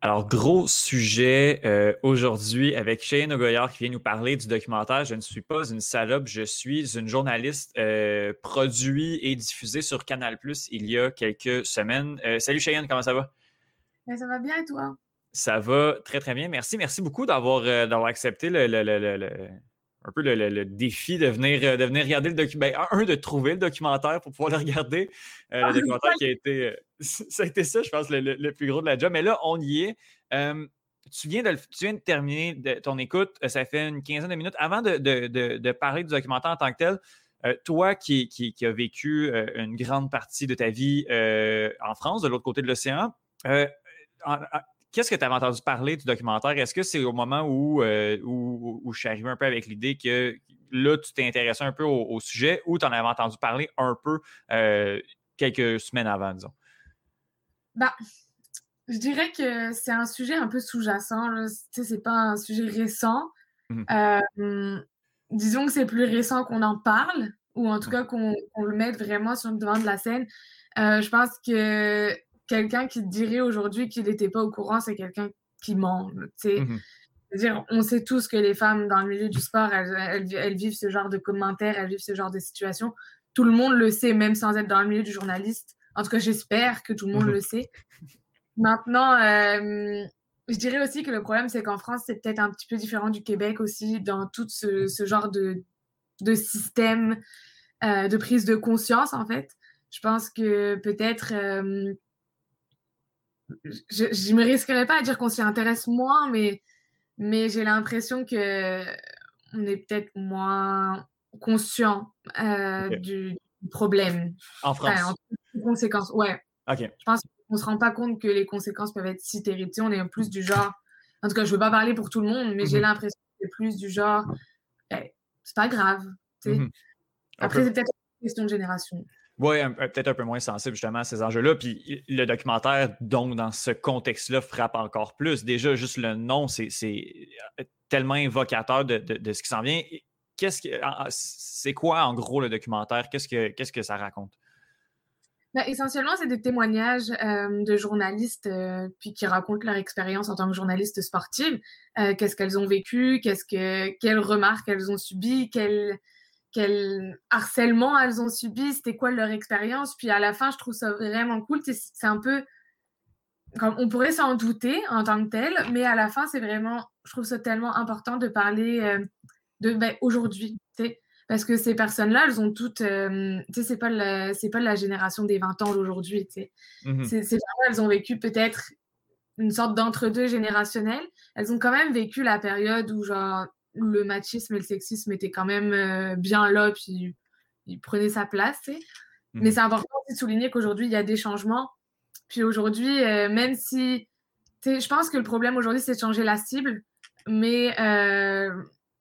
Alors, gros sujet euh, aujourd'hui avec Cheyenne Ogoyard qui vient nous parler du documentaire Je ne suis pas une salope, je suis une journaliste euh, produit et diffusée sur Canal Plus il y a quelques semaines. Euh, salut Cheyenne, comment ça va? Ben, ça va bien et toi? Ça va très très bien. Merci. Merci beaucoup d'avoir d'avoir accepté le, un peu le, défi de venir, de venir regarder le documentaire. Ben, un, de trouver le documentaire pour pouvoir le regarder. le ah, documentaire qui a été ça a été ça, je pense, le, plus gros de la job. Mais là, on y est. tu, viens de, tu viens de terminer ton écoute, euh, ça fait une quinzaine de minutes. Avant de, parler du documentaire en tant que tel, euh, toi qui, qui, as vécu euh, une grande partie de ta vie en France, de l'autre côté de l'océan, qu'est-ce que tu avais entendu parler du documentaire? Est-ce que c'est au moment où, où, je suis arrivé un peu avec l'idée que là, tu t'es intéressé un peu au, au sujet ou tu en avais entendu parler un peu quelques semaines avant, disons? Bah, je dirais que c'est un sujet un peu sous-jacent. Ce n'est pas un sujet récent. Mmh euh, disons que c'est plus récent qu'on en parle, ou en tout cas qu'on le mette vraiment sur le devant de la scène. Euh, je pense que quelqu'un qui dirait aujourd'hui qu'il n'était pas au courant, c'est quelqu'un qui ment. Mmh dire on sait tous que les femmes dans le milieu du sport, elles, elles, vivent ce genre de commentaires, elles vivent ce genre de situations. Tout le monde le sait, même sans être dans le milieu du journaliste. En tout cas, j'espère que tout le monde mhm. le sait. Maintenant, euh, je dirais aussi que le problème, c'est qu'en France, c'est peut-être un petit peu différent du Québec aussi dans tout ce, genre de, système euh, de prise de conscience, en fait. Je pense que peut-être, euh, je ne me risquerais pas à dire qu'on s'y intéresse moins, mais, mais j'ai l'impression que on est peut-être moins conscient du, problème. En France conséquences, ouais. OK. Je pense qu'on ne se rend pas compte que les conséquences peuvent être si terribles. on est plus du genre. En tout cas, je ne veux pas parler pour tout le monde, mais j'ai mhm. l'impression que c'est plus du genre. Eh, c'est pas grave. Mhm. Après, c'est peut-être une question de génération. Oui, peut-être un peu moins sensible justement à ces enjeux-là. Puis le documentaire, donc, dans ce contexte-là, frappe encore plus. Déjà, juste le nom, c'est tellement invocateur de, de, ce qui s'en vient. Qu'est-ce que c'est quoi en gros le documentaire? Qu'est-ce que, qu'est-ce que ça raconte? Bah, essentiellement, c'est des témoignages euh, de journalistes euh, puis qui racontent leur expérience en tant que journalistes sportives. Euh, qu'est-ce qu'elles ont vécu, qu'est-ce que, quelles remarques elles ont subies, quel, quel harcèlement elles ont subi, c'était quoi leur expérience. Puis à la fin, je trouve ça vraiment cool. C'est un peu on pourrait s'en douter en tant que tel, mais à la fin, c'est vraiment, je trouve ça tellement important de parler euh, de ben, aujourd'hui, parce que ces personnes-là, elles ont toutes, euh, tu sais, c'est pas la, c'est pas la génération des 20 ans d'aujourd'hui, sais. Mmh c'est, elles ont vécu peut-être une sorte d'entre-deux générationnel. Elles ont quand même vécu la période où genre le machisme et le sexisme étaient quand même euh, bien là, puis ils prenaient sa place, sais. Mais mmh c'est important de souligner qu'aujourd'hui, il y a des changements puis aujourd'hui, euh, même si, je pense que le problème aujourd'hui, c'est de changer la cible, mais euh,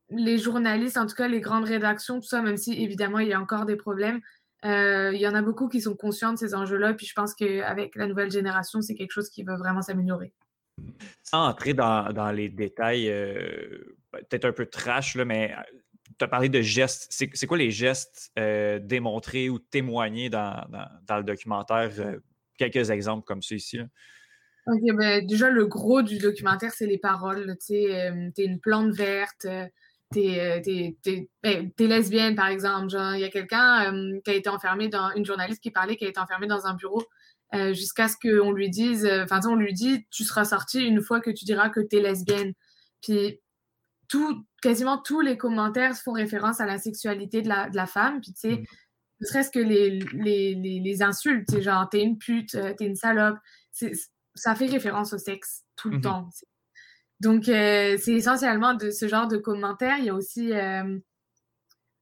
les journalistes, en tout cas les grandes rédactions, tout ça, même si évidemment il y a encore des problèmes, euh, il y en a beaucoup qui sont conscients de ces enjeux-là. Puis je pense qu'avec la nouvelle génération, c'est quelque chose qui va vraiment s'améliorer. Sans entrer dans, les détails, peut-être un peu trash, là, mais tu as parlé de gestes. C'est quoi les gestes démontrés ou témoignés dans, dans le documentaire? Quelques exemples comme ça ici. Ok, ben, déjà, le gros du documentaire, c'est les paroles. Tu euh, t'es une plante verte, euh, t'es, euh, ben, lesbienne, par exemple. il y a quelqu'un qui a été enfermé dans, une journaliste qui parlait, qui a été enfermée dans un bureau jusqu'à ce qu'on lui dise, enfin, on lui dit, tu seras sortie une fois que tu diras que t'es lesbienne. Puis, tout, quasiment tous les commentaires font référence à la sexualité de la, de la femme. Puis, tu sais, mmh ne serait-ce que les, les, les, insultes, genre t'es une pute, euh, t'es une salope, ça fait référence au sexe tout le mmh temps. Donc, euh, c'est essentiellement de ce genre de commentaires. Il y a aussi euh,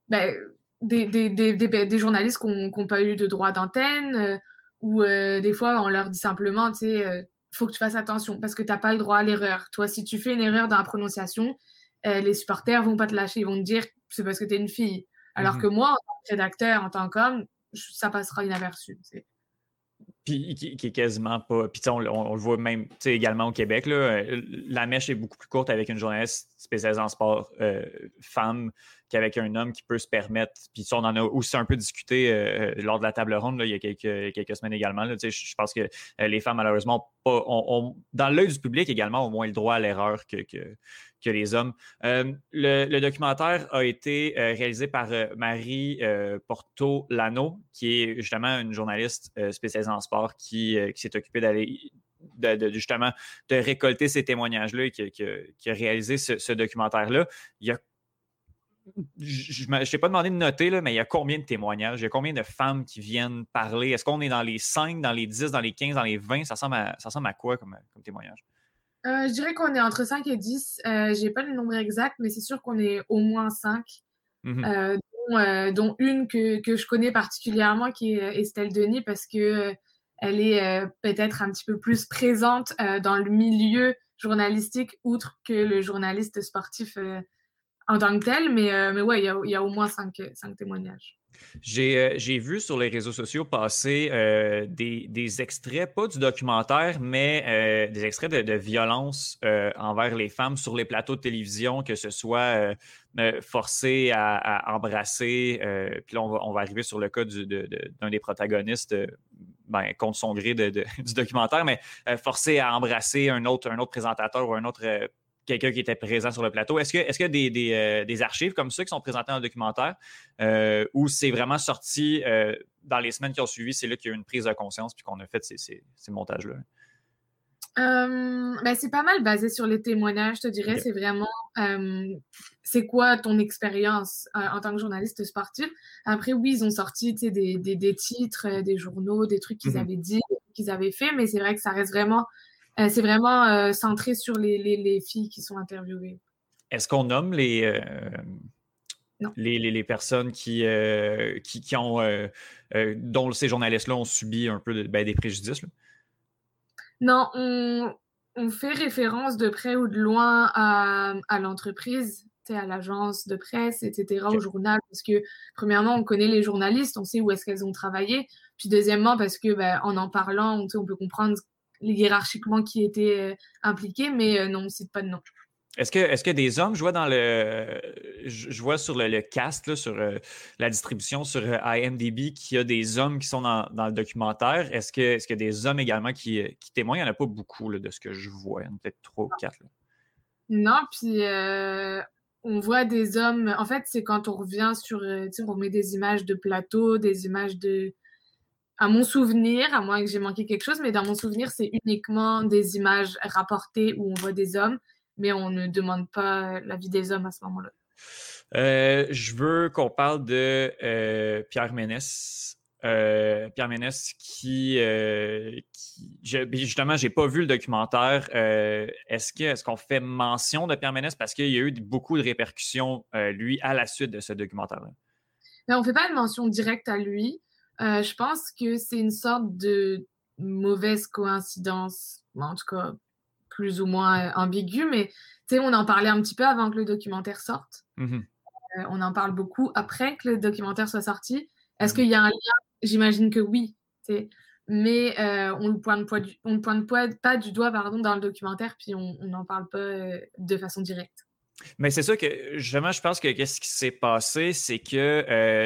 ben, des, des, des, des, journalistes qui n'ont pas eu de droit d'antenne, ou des fois, on leur dit simplement, tu sais, il faut que tu fasses attention parce que tu n'as pas le droit à l'erreur. Toi, si tu fais une erreur dans la prononciation, les supporters vont pas te lâcher. Ils vont te dire, c'est parce que tu es une fille. Alors que moi, en tant que rédacteur, en tant qu'homme, ça passera inaperçu. Puis qui, est quasiment pas. Puis on, on, le voit même également au Québec. Là, euh, la mèche est beaucoup plus courte avec une journaliste spécialisée en sport euh, femme qu'avec un homme qui peut se permettre. Puis on en a aussi un peu discuté euh, lors de la table ronde il y a quelques, semaines également. je, pense que les femmes, malheureusement, ont, dans l'œil du public également, au moins le droit à l'erreur que, les hommes. Euh, le, documentaire a été euh, réalisé par euh, Marie Porto-Lano, qui est justement une journaliste spécialisée en sport qui, s'est occupée d'aller de, justement de récolter ces témoignages-là et qui, a réalisé ce, documentaire-là. Il y a je ne t'ai pas demandé de noter, là, mais il y a combien de témoignages? Il y a combien de femmes qui viennent parler? Est-ce qu'on est dans les 5, dans les 10, dans les 15, dans les 20? Ça ressemble à, ça ressemble à quoi comme, comme témoignage? Euh, je dirais qu'on est entre 5 et 10. Euh, j'ai pas le nombre exact, mais c'est sûr qu'on est au moins 5. Mmh euh, dont, une que, que, je connais particulièrement, qui est Estelle Denis, parce que elle est peut-être un petit peu plus présente dans le milieu journalistique, outre que le journaliste sportif en tant que tel. Mais, mais ouais, il y a, y a, au moins 5 témoignages. Euh, j'ai vu sur les réseaux sociaux passer euh, des, extraits, pas du documentaire, mais euh, des extraits de, violence envers les femmes sur les plateaux de télévision, que ce soit forcé à, embrasser. puis là, on va, arriver sur le cas d'un des protagonistes. Ben, contre son gré du documentaire, mais forcé à embrasser un autre, un autre présentateur ou un autre quelqu'un qui était présent sur le plateau. Est-ce qu'il est y a euh, des, archives comme ça qui sont présentées dans le documentaire euh, ou c'est vraiment sorti euh, dans les semaines qui ont suivi, c'est là qu'il y a eu une prise de conscience puis qu'on a fait ces, montages-là? Ben, c'est pas mal basé sur les témoignages, je te dirais. C'est vraiment c'est quoi ton expérience en tant que journaliste sportif. Après, oui, ils ont sorti des, des, titres, des journaux, des trucs qu'ils mmh avaient dit, qu'ils avaient fait, mais c'est vrai que ça reste vraiment euh, c'est vraiment euh, centré sur les, filles qui sont interviewées. Est-ce qu'on nomme les, euh, les, personnes qui, qui, ont, dont ces journalistes-là ont subi un peu ben, des préjudices? Non, on, fait référence de près ou de loin à, à l'entreprise, à l'agence de presse, etc., au journal, parce que premièrement, on connaît les journalistes, on sait où est-ce qu'elles ont travaillé, puis deuxièmement, parce que ben, en en parlant, on, on peut comprendre hiérarchiquement qui étaient euh, impliqués, mais euh, non, on ne cite pas de nom. Est-ce que, est que des hommes, je vois dans le, je vois sur le, cast, sur euh, la distribution sur IMDb, qu'il y a des hommes qui sont dans, le documentaire. Est-ce que, est-ce qu'il y a des hommes également qui, témoignent? Il n'y en a pas beaucoup de ce que je vois. Il y en a peut-être trois ou quatre. Non, puis on voit des hommes. En fait, c'est quand on revient sur, on met des images de plateau, des images de, à mon souvenir, à moins que j'ai manqué quelque chose, mais dans mon souvenir, c'est uniquement des images rapportées où on voit des hommes, mais on ne demande pas l'avis des hommes à ce moment-là. Euh, je veux qu'on parle de euh, Pierre Ménès. Euh, Pierre Ménès qui, qui je, justement, j'ai pas vu le documentaire. est-ce que est-ce qu'on fait mention de Pierre Ménès? Parce qu'il y a eu beaucoup de répercussions lui à la suite de ce documentaire-là? Ben, on fait pas de mention directe à lui. Je pense que c'est une sorte de mauvaise coïncidence, en tout cas plus ou moins ambiguë, mais on en parlait un petit peu avant que le documentaire sorte. Mmh euh, on en parle beaucoup après que le documentaire soit sorti. Est-ce mmh qu'il y a un lien? J'imagine que oui. Mais euh, on ne pointe, pointe, pas du doigt pardon, dans le documentaire, puis on n'en parle pas euh, de façon directe. Mais c'est ça que justement, je pense que ce qui s'est passé, c'est que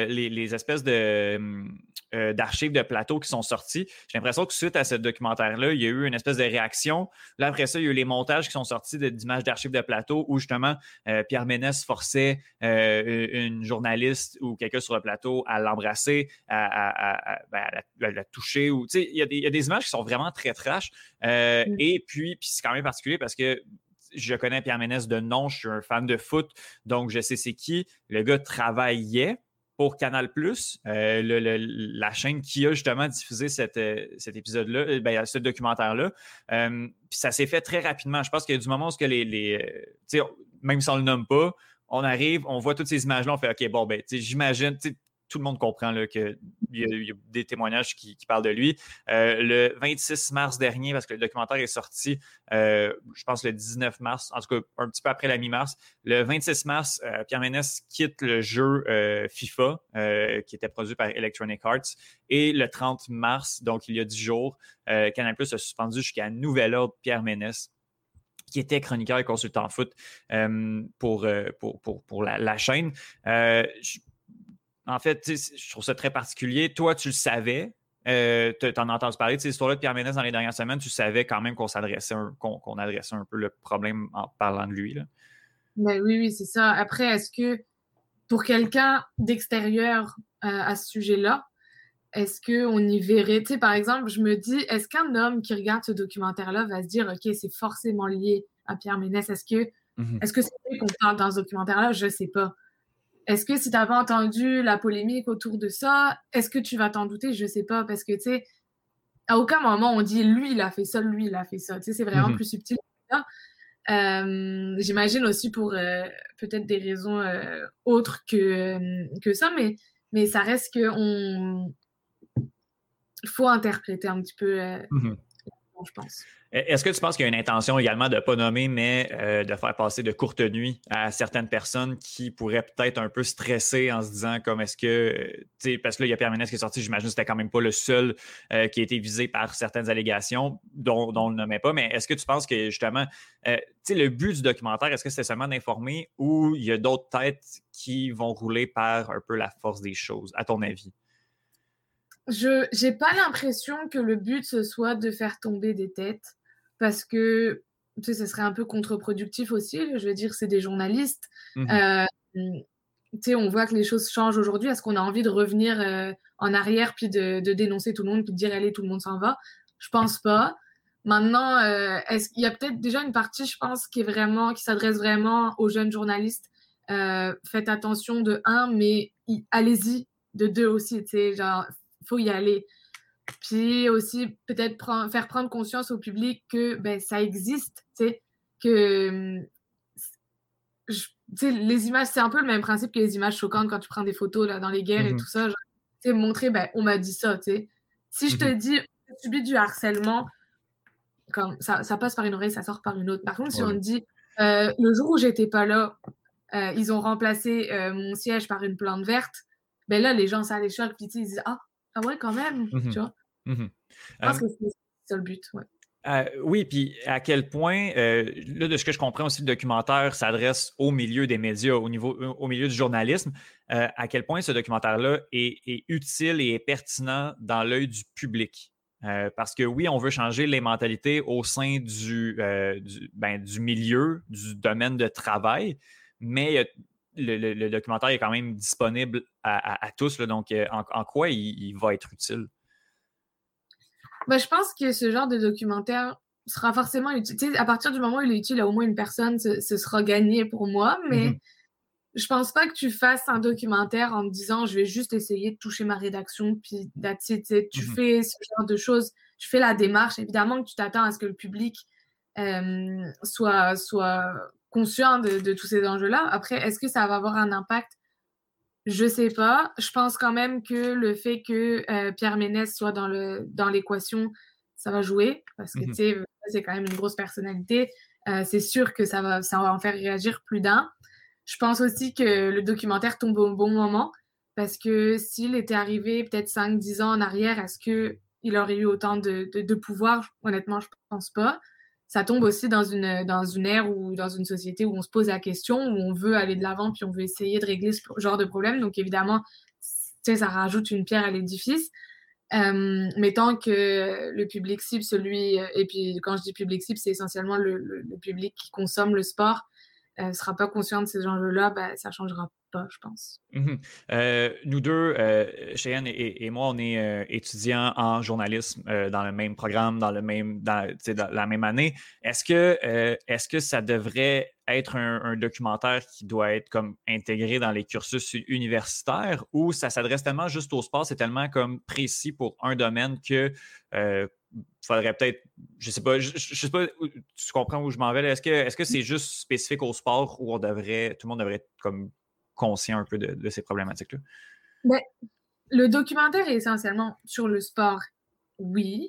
les, espèces de hum, euh, d'archives de plateaux qui sont sortis. J'ai l'impression que suite à ce documentaire-là, il y a eu une espèce de réaction. Là, après ça, il y a eu les montages qui sont sortis d'images d'archives de plateau où justement euh, Pierre Ménès forçait euh, une journaliste ou quelqu'un sur le plateau à l'embrasser, à, ben, la, toucher. Ou, il, y a des, il y a des images qui sont vraiment très trash. Mm. Et puis, puis c'est quand même particulier parce que je connais Pierre Ménès de nom, je suis un fan de foot, donc je sais c'est qui. Le gars travaillait pour Canal euh, la chaîne qui a justement diffusé euh, cet épisode-là, euh, ben, ce documentaire-là. ça s'est fait très rapidement. Je pense a du moment où que les, les même si on ne le nomme pas, on arrive, on voit toutes ces images-là, on fait OK, bon, ben, j'imagine, tout le monde comprend qu'il y, y, a des témoignages qui, parlent de lui. Euh, le 26 mars dernier, parce que le documentaire est sorti, euh, je pense le 19 mars, en tout cas un petit peu après la mi-mars, le 26 mars, euh, Pierre Ménès quitte le jeu FIFA, qui était produit par Electronic Arts, et le 30 mars, donc il y a 10 jours, Canal Plus a suspendu jusqu'à nouvel ordre Pierre Ménès qui était chroniqueur et consultant foot pour, pour, la, la chaîne. En fait, je trouve ça très particulier. Toi, tu le savais. Euh, tu en as entendu parler de cette histoire-là de Pierre Ménès dans les dernières semaines. Tu savais quand même qu'on s'adressait qu'on adressait un peu le problème en parlant de lui. Là. Ben oui, oui, c'est ça. Après, est-ce que pour quelqu'un d'extérieur euh, à ce sujet-là, est-ce qu'on y verrait, tu sais, par exemple, je me dis, est-ce qu'un homme qui regarde ce documentaire-là va se dire, OK, c'est forcément lié à Pierre Ménès? Est-ce que mmh est-ce que c'est qu'on parle dans ce documentaire-là? Je ne sais pas. Est-ce que si tu pas entendu la polémique autour de ça, est-ce que tu vas t'en douter? Je ne sais pas, parce que, tu sais, à aucun moment on dit lui, il a fait ça, lui, il a fait ça. Tu sais, c'est vraiment mhm. plus subtil que ça. Euh, j'imagine aussi pour euh, peut-être des raisons euh, autres que, que ça, mais, mais ça reste qu'on faut interpréter un petit peu, mhm. E-, est-ce que tu penses qu'il y a une intention également de ne pas nommer, mais euh, de faire passer de courtes nuits à certaines personnes qui pourraient peut-être un peu stresser en se disant comme est-ce que, parce que là, il y a Pierre Ménès qui est sorti, j'imagine que c'était quand même pas le seul euh, qui a été visé par certaines allégations dont, on ne le nommait pas, mais est-ce que tu penses que justement, euh, le but du documentaire, est-ce que c'est seulement d'informer ou il y a d'autres têtes qui vont rouler par un peu la force des choses, à ton avis? Je n'ai pas l'impression que le but ce soit de faire tomber des têtes parce que tu sais, ce serait un peu contre-productif aussi. Je veux dire, c'est des journalistes. Mmh euh, tu sais, on voit que les choses changent aujourd'hui. Est-ce qu'on a envie de revenir euh, en arrière puis de, dénoncer tout le monde puis de dire allez, tout le monde s'en va? Je pense pas. Maintenant, euh, est-ce qu'il y a peut-être déjà une partie, je pense, qui est vraiment, qui s'adresse vraiment aux jeunes journalistes. faites attention de un, mais allez-y de deux aussi. Tu sais, genre, faut y aller. Puis aussi, peut-être faire prendre conscience au public que ben, ça existe, que les images, c'est un peu le même principe que les images choquantes quand tu prends des photos là, dans les guerres et mmh tout ça. Genre, montrer, ben, on m'a dit ça. Si je te mmh dis, tu subis du harcèlement, comme ça, ça, passe par une oreille, ça sort par une autre. Par contre, si on te dit, euh, le jour où j'étais pas là, euh, ils ont remplacé euh, mon siège par une plante verte, ben là, les gens, ça les choque, puis ils disent, ah, ah ouais, quand même, mmh tu vois? Mmh je pense que c'est ça le but. Euh, oui, puis à quel point, euh, là, de ce que je comprends aussi, le documentaire s'adresse au milieu des médias, au, niveau, au milieu du journalisme, euh, à quel point ce documentaire-là est, utile et est pertinent dans l'œil du public? parce que oui, on veut changer les mentalités au sein du, ben, du, milieu, du domaine de travail, mais le, documentaire est quand même disponible à, tous. donc, en, quoi il va être utile? Bah, je pense que ce genre de documentaire sera forcément utile. à partir du moment où il est utile à au moins une personne, ce, sera gagné pour moi, mais mhm. je pense pas que tu fasses un documentaire en te disant je vais juste essayer de toucher ma rédaction, puis Tu mhm. fais ce genre de choses, tu fais la démarche. Évidemment que tu t'attends à ce que le public euh, soit, soit conscient de, tous ces enjeux-là. Après, est-ce que ça va avoir un impact? Je sais pas. Je pense quand même que le fait que euh, Pierre Ménès soit dans le dans l'équation, ça va jouer parce que mhm. tu sais, c'est quand même une grosse personnalité. Euh, c'est sûr que ça va, ça va en faire réagir plus d'un. Je pense aussi que le documentaire tombe au bon moment parce que s'il était arrivé peut-être 5-10 ans en arrière, est-ce qu'il aurait eu autant de, de, pouvoir? Honnêtement, je pense pas. Ça tombe aussi dans une, dans une ère ou dans une société où on se pose la question, où on veut aller de l'avant puis on veut essayer de régler ce genre de problème. Donc évidemment, ça rajoute une pierre à l'édifice. Euh, mais tant que le public cible, celui, et puis quand je dis public cible, c'est essentiellement le, public qui consomme le sport, ne euh, sera pas conscient de ces enjeux-là, ben, ça changera pas, je pense. Mhm. Euh, nous deux, Cheyenne et, moi, on est étudiants en journalisme dans le même programme, dans, le même, dans, la même année. Est-ce que, est-ce que ça devrait être un, documentaire qui doit être comme intégré dans les cursus universitaires ou ça s'adresse tellement juste au sport, c'est tellement comme précis pour un domaine que euh, faudrait peut-être, je sais pas, je, sais pas, tu comprends où je m'en vais. Est-ce que est-ce que c'est juste spécifique au sport où on devrait, tout le monde devrait comme conscient un peu de, ces problématiques-là? Ben, le documentaire est essentiellement sur le sport, oui.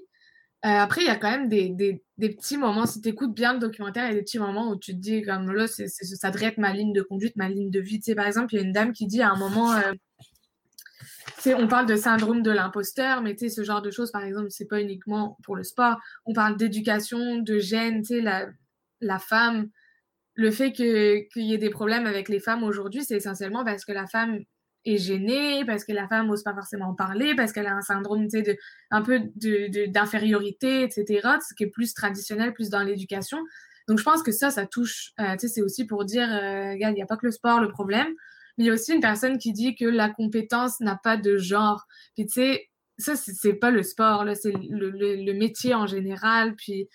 Euh, après, il y a quand même des, petits moments. Si tu écoutes bien le documentaire, il y a des petits moments où tu te dis, comme là, ça devrait être ma ligne de conduite, ma ligne de vie. Tu sais, par exemple, il y a une dame qui dit à un moment, euh, on parle de syndrome de l'imposteur, mais ce genre de choses, par exemple, c'est pas uniquement pour le sport. On parle d'éducation, de gènes, la, la femme. Le fait qu'il y ait des problèmes avec les femmes aujourd'hui, c'est essentiellement parce que la femme est gênée, parce que la femme n'ose pas forcément en parler, parce qu'elle a un syndrome de, un peu d'infériorité, etc., ce qui est plus traditionnel, plus dans l'éducation. Donc, je pense que ça, ça touche. Euh, c'est aussi pour dire, euh, il n'y a pas que le sport le problème, mais il y a aussi une personne qui dit que la compétence n'a pas de genre. Puis, tu sais, ça, c'est pas le sport, c'est le, le, métier en général. Puis,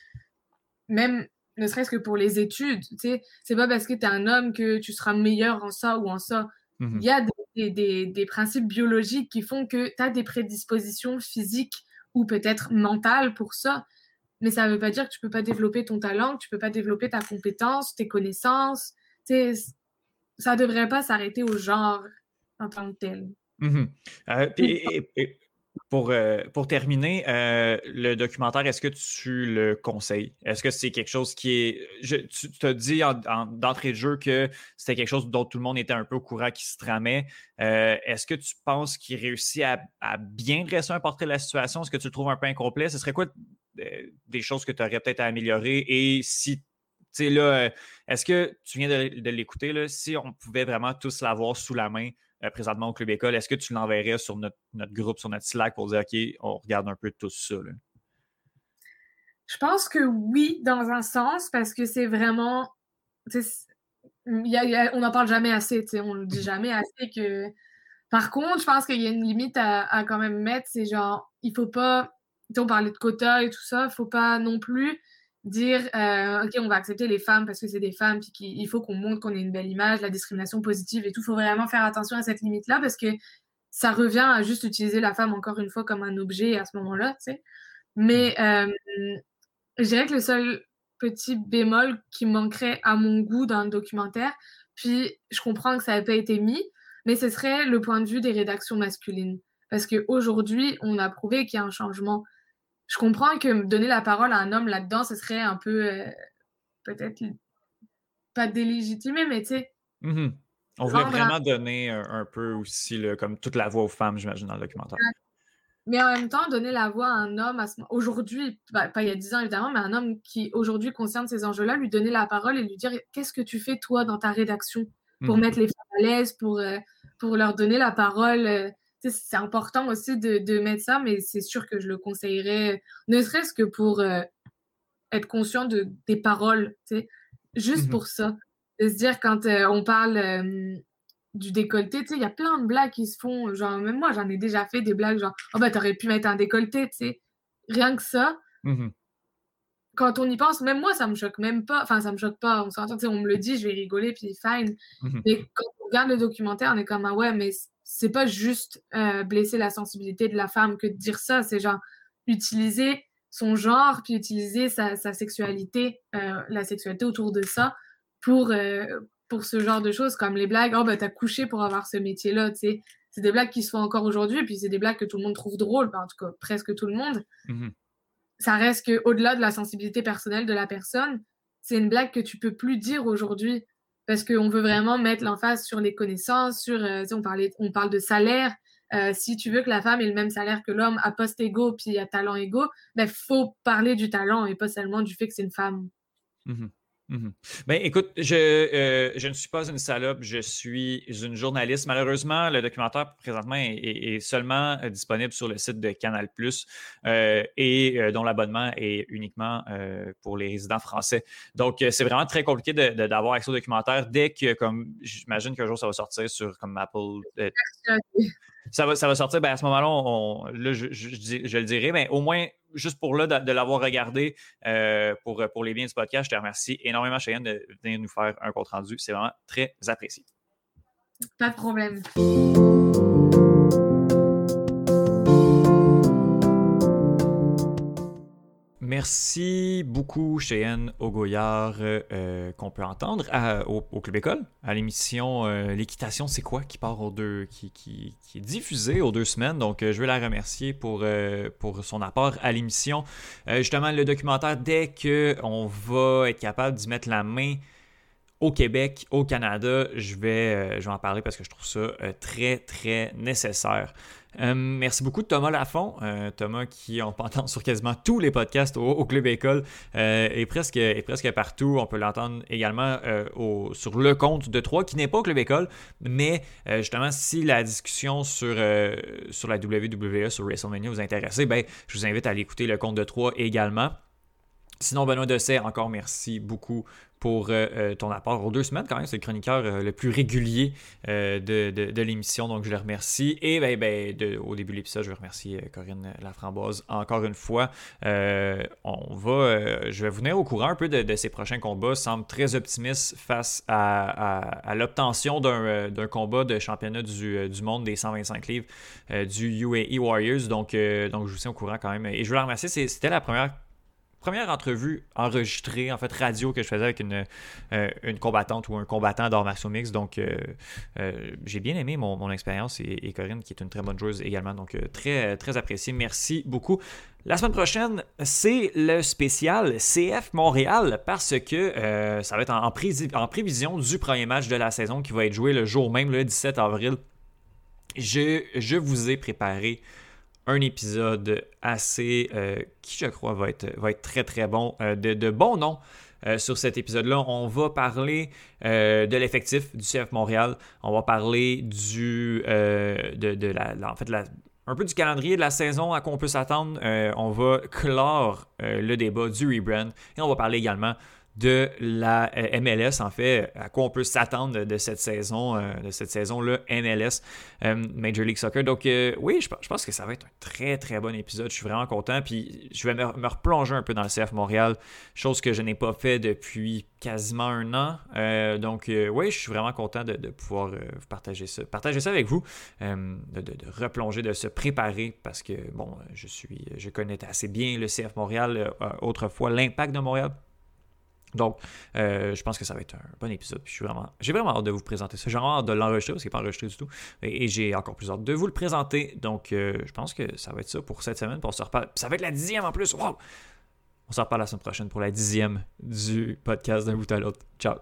même ne serait-ce que pour les études, tu sais, c'est pas parce que tu es un homme que tu seras meilleur en ça ou en ça. Mmh il y a des, principes biologiques qui font que tu as des prédispositions physiques ou peut-être mentales pour ça. Mais ça ne veut pas dire que tu ne peux pas développer ton talent, que tu ne peux pas développer ta compétence, tes connaissances. ça ne devrait pas s'arrêter au genre en tant que tel. Mmh euh, pour, euh, pour terminer, euh, le documentaire, est-ce que tu le conseilles? Est-ce que c'est quelque chose qui est. Je, tu te dis d'entrée de jeu que c'était quelque chose dont tout le monde était un peu au courant qui se tramait. Euh, est-ce que tu penses qu'il réussit à, bien dresser un portrait de la situation? Est-ce que tu le trouves un peu incomplet? Ce serait quoi des choses que tu aurais peut-être à améliorer? Et si tu sais, là, est-ce que tu viens de, l'écouter, si on pouvait vraiment tous l'avoir sous la main, présentement au Club École, est-ce que tu l'enverrais sur notre, groupe, sur notre Slack pour dire OK, on regarde un peu tout ça? Je pense que oui, dans un sens, parce que c'est vraiment. on n'en parle jamais assez, on ne le dit jamais assez que. Par contre, je pense qu'il y a une limite à, quand même mettre, c'est genre, il faut pas. On parlait de quotas et tout ça, il faut pas non plus dire euh, ok on va accepter les femmes parce que c'est des femmes puis qu'il faut qu'on montre qu'on ait une belle image la discrimination positive et tout. Faut vraiment faire attention à cette limite là parce que ça revient à juste utiliser la femme encore une fois comme un objet à ce moment là tu sais. Mais mm. euh, je dirais que le seul petit bémol qui manquerait à mon goût dans le documentaire puis je comprends que ça n'a pas été mis mais ce serait le point de vue des rédactions masculines. Parce qu'aujourd'hui on a prouvé qu'il y a un changement je comprends que donner la parole à un homme là-dedans, ce serait un peu euh, peut-être pas délégitimé, mais tu sais. Mm-hmm. On voulait vraiment donner un, peu aussi comme toute la voix aux femmes, j'imagine, dans le documentaire. Mais en même temps, donner la voix à un homme aujourd'hui, bah, pas il y a dix ans évidemment, mais un homme qui aujourd'hui concerne ces enjeux-là, lui donner la parole et lui dire qu'est-ce que tu fais toi dans ta rédaction? Pour mm-hmm. mettre les femmes à l'aise, pour, euh, pour leur donner la parole. Euh, c'est important aussi de, mettre ça, mais c'est sûr que je le conseillerais, ne serait-ce que pour euh, être conscient de, des paroles, juste mmh pour ça. De se dire, quand euh, on parle euh, du décolleté, il y a plein de blagues qui se font, genre, même moi, j'en ai déjà fait des blagues, genre, oh bah, t'aurais pu mettre un décolleté, tu sais. rien que ça, mmh quand on y pense, même moi, ça me choque même pas. Enfin, ça me choque pas. On s'entend, on me le dit, je vais rigoler, puis fine. mmh Mais quand on regarde le documentaire, on est comme, ah ouais, mais c'est pas juste euh, blesser la sensibilité de la femme que de dire ça. C'est genre utiliser son genre, puis utiliser sa, sa sexualité, euh, la sexualité autour de ça pour, euh, pour ce genre de choses, comme les blagues, oh bah t'as couché pour avoir ce métier-là, tu sais. C'est des blagues qui se font encore aujourd'hui, puis c'est des blagues que tout le monde trouve drôles, en tout cas presque tout le monde. mmh Ça reste que au-delà de la sensibilité personnelle de la personne, c'est une blague que tu peux plus dire aujourd'hui parce qu'on veut vraiment mettre l'emphase sur les connaissances, sur, euh, on, parlait, on parle de salaire. Euh, si tu veux que la femme ait le même salaire que l'homme à poste égaux puis à talent égaux, il ben, faut parler du talent et pas seulement du fait que c'est une femme. mmh Mhm. Ben, écoute, je, euh, je, ne suis pas une salope, je suis une journaliste. Malheureusement, le documentaire présentement est, seulement euh, disponible sur le site de Canal euh, et dont l'abonnement est uniquement pour les résidents français. Donc, c'est vraiment très compliqué d'avoir accès au documentaire dès que, comme j'imagine qu'un jour ça va sortir sur comme Apple ça va, ça va sortir. Ben à ce moment-là, là, je, le dirai, mais au moins, juste pour là, de, l'avoir regardé euh, pour, pour les biens du podcast, je te remercie énormément, Cheyenne, de venir nous faire un compte rendu. C'est vraiment très apprécié. Pas de problème. Merci beaucoup, Cheyenne Ogoyard, euh, qu'on peut entendre au, Club École, à l'émission euh, L'équitation, c'est quoi qui part aux deux, qui, qui, est diffusée aux deux semaines. Donc, euh, je veux la remercier pour, pour son apport à l'émission. justement, le documentaire, dès qu'on va être capable d'y mettre la main au Québec, au Canada, je vais, je vais en parler parce que je trouve ça très, très nécessaire. Euh, merci beaucoup Thomas Lafont. Euh, Thomas qui, on peut entendre sur quasiment tous les podcasts au, Club École euh, et, presque, et presque partout. On peut l'entendre également sur le compte de 3 qui n'est pas au Club École, mais justement, si la discussion sur, sur la WWE, sur WrestleMania vous intéresse, ben, je vous invite à aller écouter le compte de 3 également. Sinon, Benoît Dessay, encore merci beaucoup pour euh, euh, ton apport aux deux semaines quand même. C'est le chroniqueur euh, le plus régulier de, l'émission, donc je le remercie. Et ben, ben au début de l'épisode, je veux remercier Corinne Laframboise encore une fois. on va, je vais vous tenir au courant un peu de, de ces prochains combats. Semble très optimiste face à, l'obtention d'un combat de championnat du, monde des 125 livres du UAE Warriors. Donc, donc je vous tiens au courant quand même. Et je veux la remercier. C'était la première première entrevue enregistrée, en fait radio, que je faisais avec une, euh, une combattante ou un combattant d'art mix. Donc, euh, euh, j'ai bien aimé mon, expérience et, Corinne, qui est une très bonne joueuse également. Donc, très, très apprécié. Merci beaucoup. La semaine prochaine, c'est le spécial CF Montréal parce que ça va être en, en, prévision du premier match de la saison qui va être joué le jour même, le 17 avril. Je, je vous ai préparé un épisode assez, euh, qui je crois va être, va être très très bon, euh, de, de bons noms. Euh, sur cet épisode-là, on va parler de l'effectif du CF Montréal. On va parler du, de, la, en fait, un peu du calendrier de la saison à quoi on peut s'attendre. on va clore le débat du rebrand et on va parler également de la euh, MLS, en fait, à quoi on peut s'attendre de cette saison, euh, de cette saison-là, MLS, euh, Major League Soccer. Donc, oui, je, pense que ça va être un très, très bon épisode. Je suis vraiment content. Puis, je vais me, replonger un peu dans le CF Montréal, chose que je n'ai pas fait depuis quasiment un an. donc, oui, je suis vraiment content de, pouvoir partager ça, partager ça avec vous, de, de, replonger, de se préparer, parce que, bon, je suis, je connais assez bien le CF Montréal, autrefois l'impact de Montréal. Donc, euh, je pense que ça va être un bon épisode. j'ai vraiment hâte de vous présenter ça. J'ai vraiment hâte de l'enregistrer parce qu'il n'est pas enregistré du tout. Et, j'ai encore plus hâte de vous le présenter. Donc, euh, je pense que ça va être ça pour cette semaine. Ça va être la dixième en plus. On se reparle la semaine prochaine pour la dixième du podcast d'un bout à l'autre. Ciao.